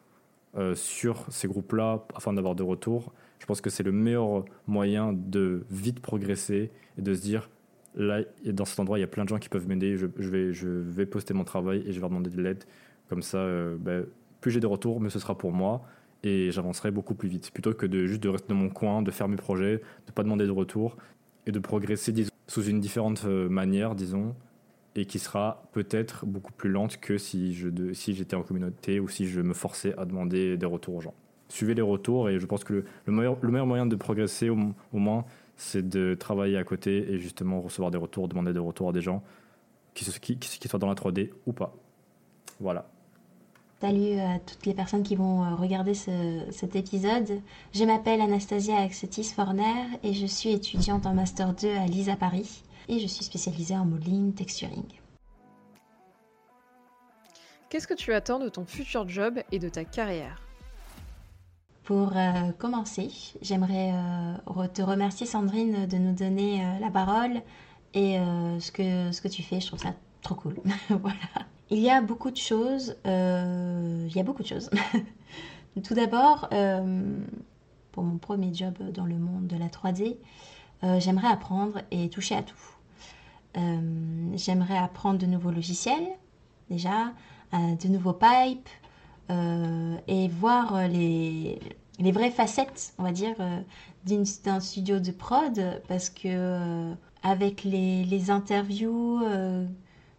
euh, sur ces groupes-là afin d'avoir des retours, je pense que c'est le meilleur moyen de vite progresser et de se dire là, dans cet endroit, il y a plein de gens qui peuvent m'aider. Je, vais, je vais poster mon travail et je vais demander de l'aide. Comme ça, euh, ben, plus j'ai des retours, mieux ce sera pour moi et j'avancerai beaucoup plus vite. Plutôt que de juste de rester dans mon coin, de faire mes projets, de ne pas demander de retour et de progresser sous une différente euh, manière, disons, et qui sera peut-être beaucoup plus lente que si je si j'étais en communauté ou si je me forçais à demander des retours aux gens. Suivez les retours et je pense que le, meilleur, le meilleur moyen de progresser au moins, c'est de travailler à côté et justement recevoir des retours, demander des retours à des gens, qui, qui, qui soient dans la 3D ou pas. Voilà. Salut à toutes les personnes qui vont euh, regarder ce, cet épisode. Je m'appelle Anastasia Axetis Forner et je suis étudiante en Master 2 à l'ISA Paris et je suis spécialisée en modeling texturing. Qu'est-ce que tu attends de ton futur job et de ta carrière? Pour euh, commencer, j'aimerais euh, te remercier Sandrine de nous donner euh, la parole et ce, que, ce que tu fais. Je trouve ça trop cool. voilà. Il y a beaucoup de choses. il y a beaucoup de choses. Tout d'abord, pour mon premier job dans le monde de la 3D, euh, j'aimerais apprendre et toucher à tout. J'aimerais apprendre de nouveaux logiciels, déjà, de nouveaux pipes, et voir euh, les, vraies facettes, on va dire, euh, d'un studio de prod, parce que euh, avec les, interviews euh,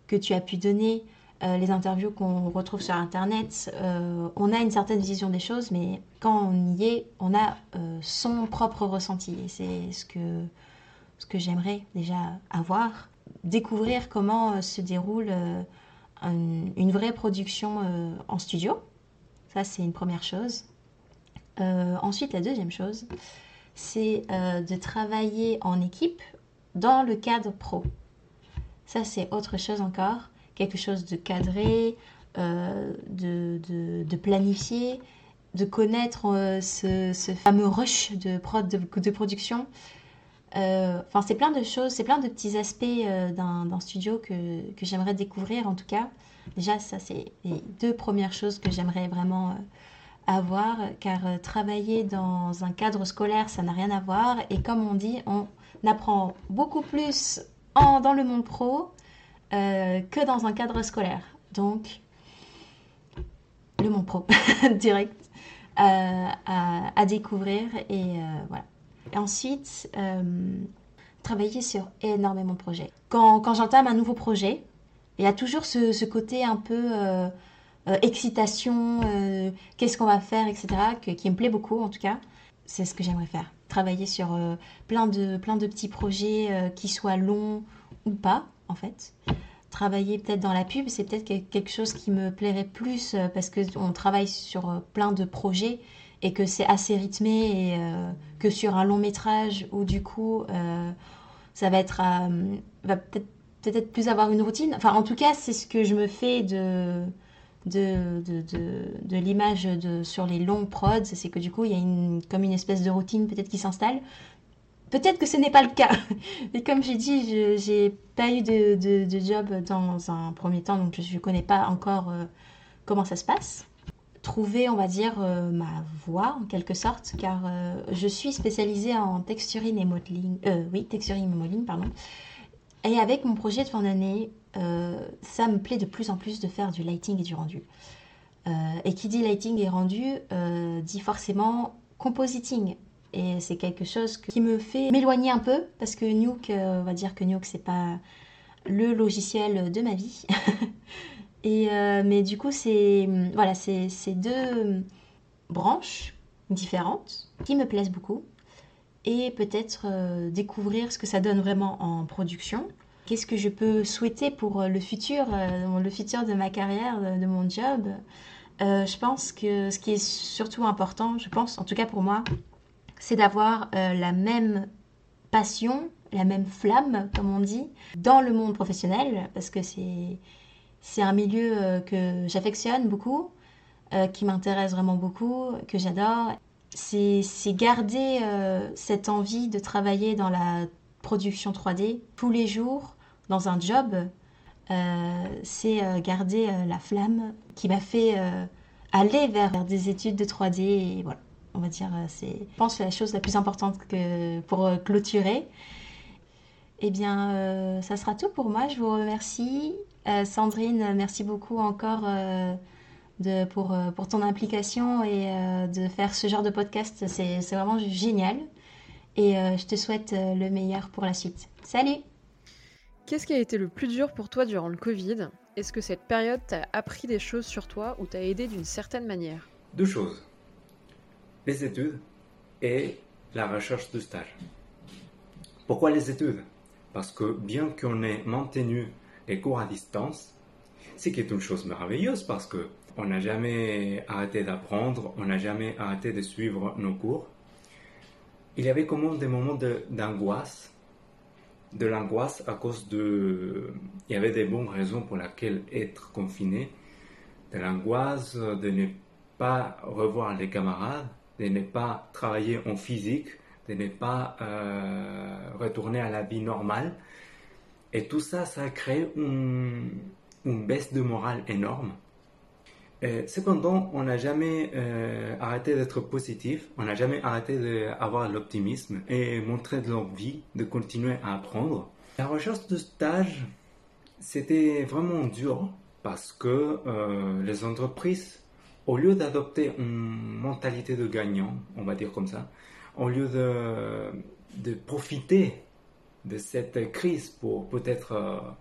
que tu as pu donner, euh, les interviews qu'on retrouve sur Internet, euh, on a une certaine vision des choses, mais quand on y est, on a euh, son propre ressenti. Et c'est ce que, ce que j'aimerais déjà avoir. Découvrir comment euh, se déroule euh, un- une vraie production euh, en studio. Ça, c'est une première chose. Euh, ensuite, la deuxième chose, c'est euh, de travailler en équipe dans le cadre pro. Ça, c'est autre chose encore. Quelque chose de cadré, euh, de, de, de planifié, de connaître ce, fameux rush de, prod, de, production. Enfin, c'est plein de choses, c'est plein de petits aspects d'un d'un studio que, que j'aimerais découvrir en tout cas. Déjà, ça, c'est les deux premières choses que j'aimerais vraiment euh, avoir, car euh, travailler dans un cadre scolaire, ça n'a rien à voir. Et comme on dit, on apprend beaucoup plus dans le monde pro euh, que dans un cadre scolaire. Donc, le monde pro, direct, à, découvrir. Et voilà. Et ensuite, travailler sur énormément de projets. Quand j'entame un nouveau projet, il y a toujours ce, côté un peu euh, euh, excitation, euh, qu'est-ce qu'on va faire, etc., qui me plaît beaucoup en tout cas. C'est ce que j'aimerais faire. Travailler sur plein, de, petits projets qui soient longs ou pas, en fait. Travailler peut-être dans la pub, c'est peut-être que- quelque chose qui me plairait plus parce qu'on travaille sur plein de projets et que c'est assez rythmé et que sur un long métrage où du coup ça va être va peut-être peut-être plus avoir une routine. Enfin, en tout cas, c'est ce que je me fais de de, de, l'image sur les longs prods, c'est que du coup, il y a une, comme une espèce de routine peut-être qui s'installe. Peut-être que ce n'est pas le cas. Mais comme j'ai dit, je j'ai pas eu de, de, job dans un premier temps, donc je ne connais pas encore euh, comment ça se passe. Trouver, on va dire, euh, ma voie en quelque sorte, car euh, je suis spécialisée en texturing et modeling. Oui, texturing et modeling, pardon. Et avec mon projet de fin d'année, euh, ça me plaît de plus en plus de faire du lighting et du rendu. Euh, et qui dit lighting et rendu euh, dit forcément compositing. Et c'est quelque chose qui me fait m'éloigner un peu parce que Nuke, on va dire que Nuke c'est pas le logiciel de ma vie. et mais du coup c'est voilà c'est deux branches différentes qui me plaisent beaucoup et peut-être euh, découvrir ce que ça donne vraiment en production. Qu'est-ce que je peux souhaiter pour euh, le futur, euh, le futur de ma carrière, de, mon job? Je pense que ce qui est surtout important, je pense, en tout cas pour moi, c'est d'avoir la même passion, la même flamme, comme on dit, dans le monde professionnel, parce que c'est c'est un milieu que j'affectionne beaucoup, qui m'intéresse vraiment beaucoup, que j'adore. C'est garder euh, cette envie de travailler dans la production 3D tous les jours, dans un job. Euh, c'est euh, garder la flamme qui m'a fait aller vers, des études de 3D. Et voilà, on va dire, c'est, je pense, la chose la plus importante que pour clôturer. Eh bien, ça sera tout pour moi. Je vous remercie. Sandrine, merci beaucoup encore de, pour, euh, pour ton implication et euh, de faire ce genre de podcast. C'est, c'est vraiment génial. Et euh, je te souhaite euh, le meilleur pour la suite. Salut Qu'est-ce qui a été le plus dur pour toi durant le Covid? Est-ce que cette période t'a appris des choses sur toi ou t'a aidé d'une certaine manière? Deux choses. Les études et la recherche de stage. Pourquoi les études? Parce que bien qu'on ait maintenu les cours à distance, c'est qui est une chose merveilleuse parce que on n'a jamais arrêté d'apprendre, on n'a jamais arrêté de suivre nos cours. Il y avait comme des moments d'angoisse, de, l'angoisse à cause de... Il y avait des bonnes raisons pour lesquelles être confiné, de l'angoisse de ne pas revoir les camarades, de ne pas travailler en physique, de ne pas euh, retourner à la vie normale. Et tout ça, ça a créé une, une baisse de morale énorme. Euh, cependant, on n'a jamais euh, arrêté d'être positif, on n'a jamais arrêté d'avoir l'optimisme et montrer de l'envie de continuer à apprendre. La recherche de stage, c'était vraiment dur parce que euh, les entreprises, au lieu d'adopter une mentalité de gagnant, on va dire comme ça, au lieu de, profiter de cette crise pour peut-être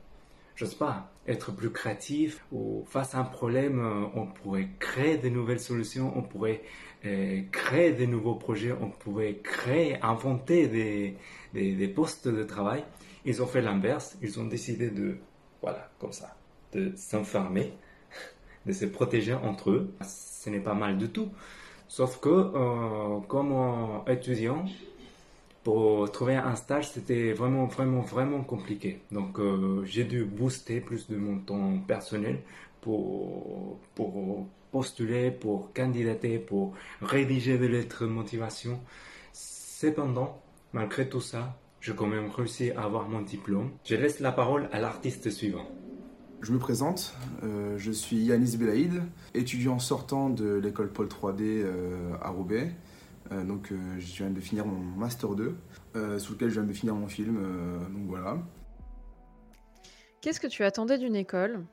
je sais pas, être plus créatif ou face à un problème, euh, on pourrait créer de nouvelles solutions, on pourrait euh, créer de nouveaux projets, on pourrait créer, inventer des, des, postes de travail. Ils ont fait l'inverse, ils ont décidé de, voilà, comme ça, de s'enfermer, de se protéger entre eux. Ce n'est pas mal du tout. Sauf que, euh, comme étudiant, pour trouver un stage, c'était vraiment, vraiment, vraiment compliqué. Donc, euh, j'ai dû booster plus de mon temps personnel pour, pour postuler, pour candidater, pour rédiger des lettres de motivation. Cependant, malgré tout ça, j'ai quand même réussi à avoir mon diplôme. Je laisse la parole à l'artiste suivant. Je me présente, euh, je suis Yanis Belaïd, étudiant sortant de l'école Paul 3D euh, à Roubaix. Euh, donc euh, je viens de finir mon Master 2, euh, sous lequel je viens de finir mon film. donc voilà. Qu'est-ce que tu attendais d'une école?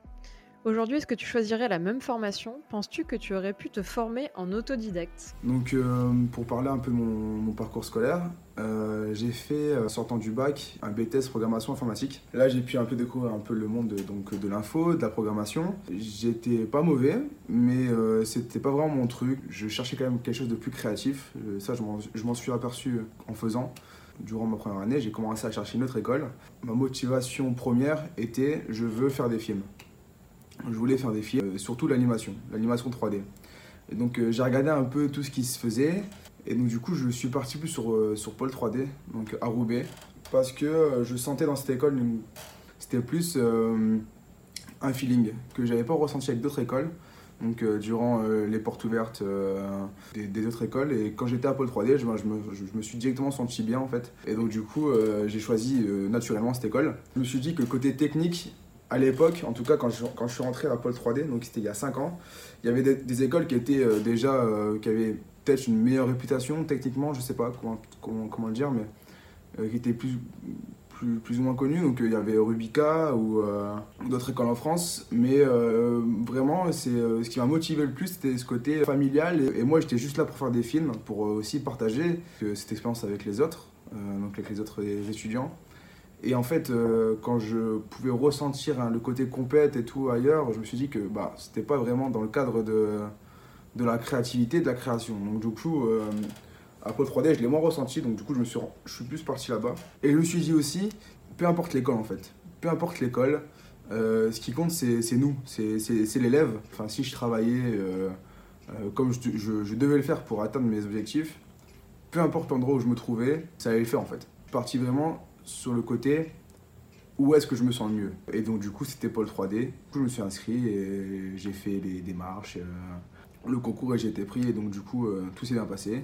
Aujourd'hui, est-ce que tu choisirais la même formation? Penses-tu que tu aurais pu te former en autodidacte? Donc, euh, pour parler un peu de mon, parcours scolaire, euh, j'ai fait, euh, sortant du bac, un BTS programmation informatique. Là, j'ai pu un peu découvrir un peu le monde de, donc, de l'info, de la programmation. J'étais pas mauvais, mais c'était pas vraiment mon truc. Je cherchais quand même quelque chose de plus créatif. ça, je m'en suis aperçu en faisant durant ma première année, j'ai commencé à chercher une autre école. Ma motivation première était je veux faire des films je voulais faire des films, euh, surtout l'animation, l'animation 3D. Et donc euh, j'ai regardé un peu tout ce qui se faisait, et donc du coup je suis parti plus sur, euh, sur Pôle 3D, donc à Roubaix, parce que je sentais dans cette école, c'était plus un feeling que j'avais pas ressenti avec d'autres écoles. Donc durant les portes ouvertes des, autres écoles et quand j'étais à Pôle 3D, je, me, je, me, suis directement senti bien en fait. Et donc du coup j'ai choisi naturellement cette école. Je me suis dit que côté technique à l'époque, en tout cas quand je, quand je suis rentré à Pôle 3D, donc c'était il y a 5 ans, il y avait des, écoles qui étaient euh, déjà, euh, qui avaient peut-être une meilleure réputation techniquement, je sais pas comment, comment, le dire, mais euh, qui étaient plus, plus, plus, ou moins connues. Donc il y avait Rubica ou d'autres écoles en France, mais vraiment ce qui m'a motivé le plus, c'était ce côté familial. Et moi j'étais juste là pour faire des films, pour aussi partager cette expérience avec les autres, donc avec les autres étudiants. Et en fait, euh, quand je pouvais ressentir hein, le côté compète et tout ailleurs, je me suis dit que bah, c'était pas vraiment dans le cadre de, de la créativité, de la création. Donc du coup, euh, Apple 3D, je l'ai moins ressenti, donc du coup, je, me suis, je suis plus parti là-bas. Et je me suis dit aussi, peu importe l'école en fait, peu importe l'école, euh, ce qui compte, c'est nous, c'est l'élève. Enfin, si je travaillais comme je, je, je, devais le faire pour atteindre mes objectifs, peu importe l'endroit où je me trouvais, ça allait le faire en fait. Je suis parti vraiment sur le côté où est-ce que je me sens le mieux? Et donc du coup c'était Pôle 3D. je me suis inscrit et j'ai fait les démarches, euh, le concours et j'ai été pris et donc du coup euh, tout s'est bien passé.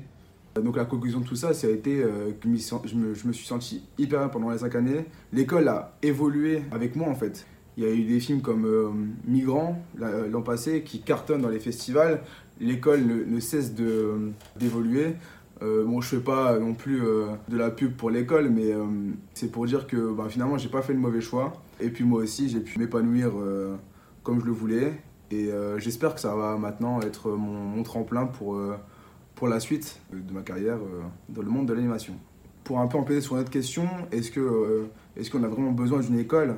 Donc la conclusion de tout ça, ça a été euh, que je me, je me, suis senti hyper bien pendant les 5 années. L'école a évolué avec moi en fait. Il y a eu des films comme Migrants l'an passé qui cartonnent dans les festivals. L'école ne, ne, cesse d'évoluer. Euh, bon, je fais pas non plus euh, de la pub pour l'école, mais euh, c'est pour dire que bah, finalement, j'ai pas fait le mauvais choix. Et puis moi aussi, j'ai pu m'épanouir comme je le voulais. Et j'espère que ça va maintenant être mon, tremplin pour, pour la suite de ma carrière dans le monde de l'animation. Pour un peu empiéter sur notre question, est-ce qu'on est qu'on a vraiment besoin d'une école?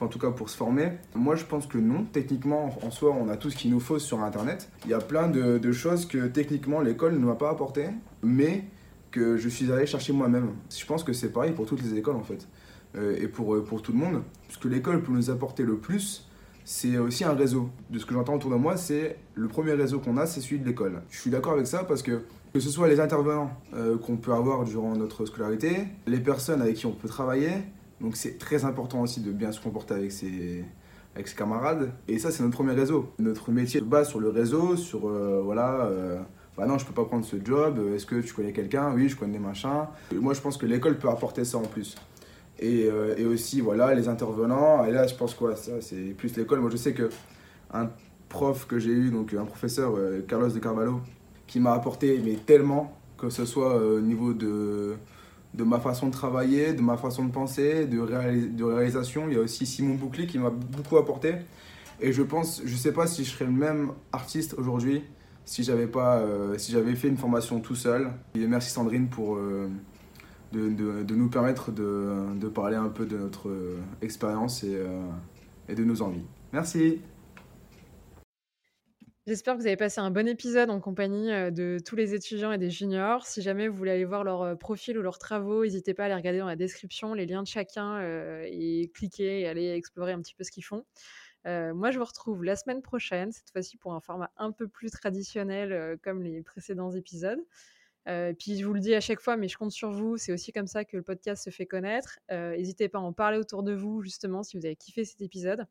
En tout cas pour se former. Moi je pense que non, techniquement en soi on a tout ce qu'il nous faut sur internet. Il y a plein de, choses que techniquement l'école ne va pas apporter, mais que je suis allé chercher moi-même. Je pense que c'est pareil pour toutes les écoles en fait, euh, et pour, euh, pour tout le monde. Ce que l'école peut nous apporter le plus, c'est aussi un réseau. De ce que j'entends autour de moi, c'est le premier réseau qu'on a, c'est celui de l'école. Je suis d'accord avec ça parce que que ce soit les intervenants euh, qu'on peut avoir durant notre scolarité, les personnes avec qui on peut travailler, donc c'est très important aussi de bien se comporter avec ses, avec ses camarades. Et ça, c'est notre premier réseau. Notre métier se base sur le réseau, sur voilà bah non, je peux pas prendre ce job, est-ce que tu connais quelqu'un? Oui, je connais des machins. Moi, je pense que l'école peut apporter ça en plus. Et, euh, et, aussi, voilà, les intervenants. Et là, je pense quoi? Ça, c'est plus l'école. Moi, je sais que un prof que j'ai eu, donc un professeur, euh, Carlos de Carvalho, qui m'a apporté mais tellement, que ce soit euh, au niveau de, de ma façon de travailler, de ma façon de penser, de, réalisation. Il y a aussi Simon Bouclier qui m'a beaucoup apporté. Et je pense, je sais pas si je serais le même artiste aujourd'hui si j'avais pas, euh, si j'avais fait une formation tout seul. Et merci Sandrine pour euh, de, de, de, nous permettre de, de, parler un peu de notre euh, expérience et, et de nos envies. Merci. J'espère que vous avez passé un bon épisode en compagnie de tous les étudiants et des juniors. Si jamais vous voulez aller voir leur profil ou leurs travaux, n'hésitez pas à les regarder dans la description, les liens de chacun, et cliquer et aller explorer un petit peu ce qu'ils font. Euh, moi, je vous retrouve la semaine prochaine, cette fois-ci pour un format un peu plus traditionnel euh, comme les précédents épisodes. Euh, puis je vous le dis à chaque fois, mais je compte sur vous. C'est aussi comme ça que le podcast se fait connaître. N'hésitez pas à en parler autour de vous, justement, si vous avez kiffé cet épisode.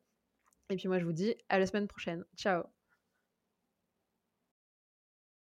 Et puis moi, je vous dis à la semaine prochaine. Ciao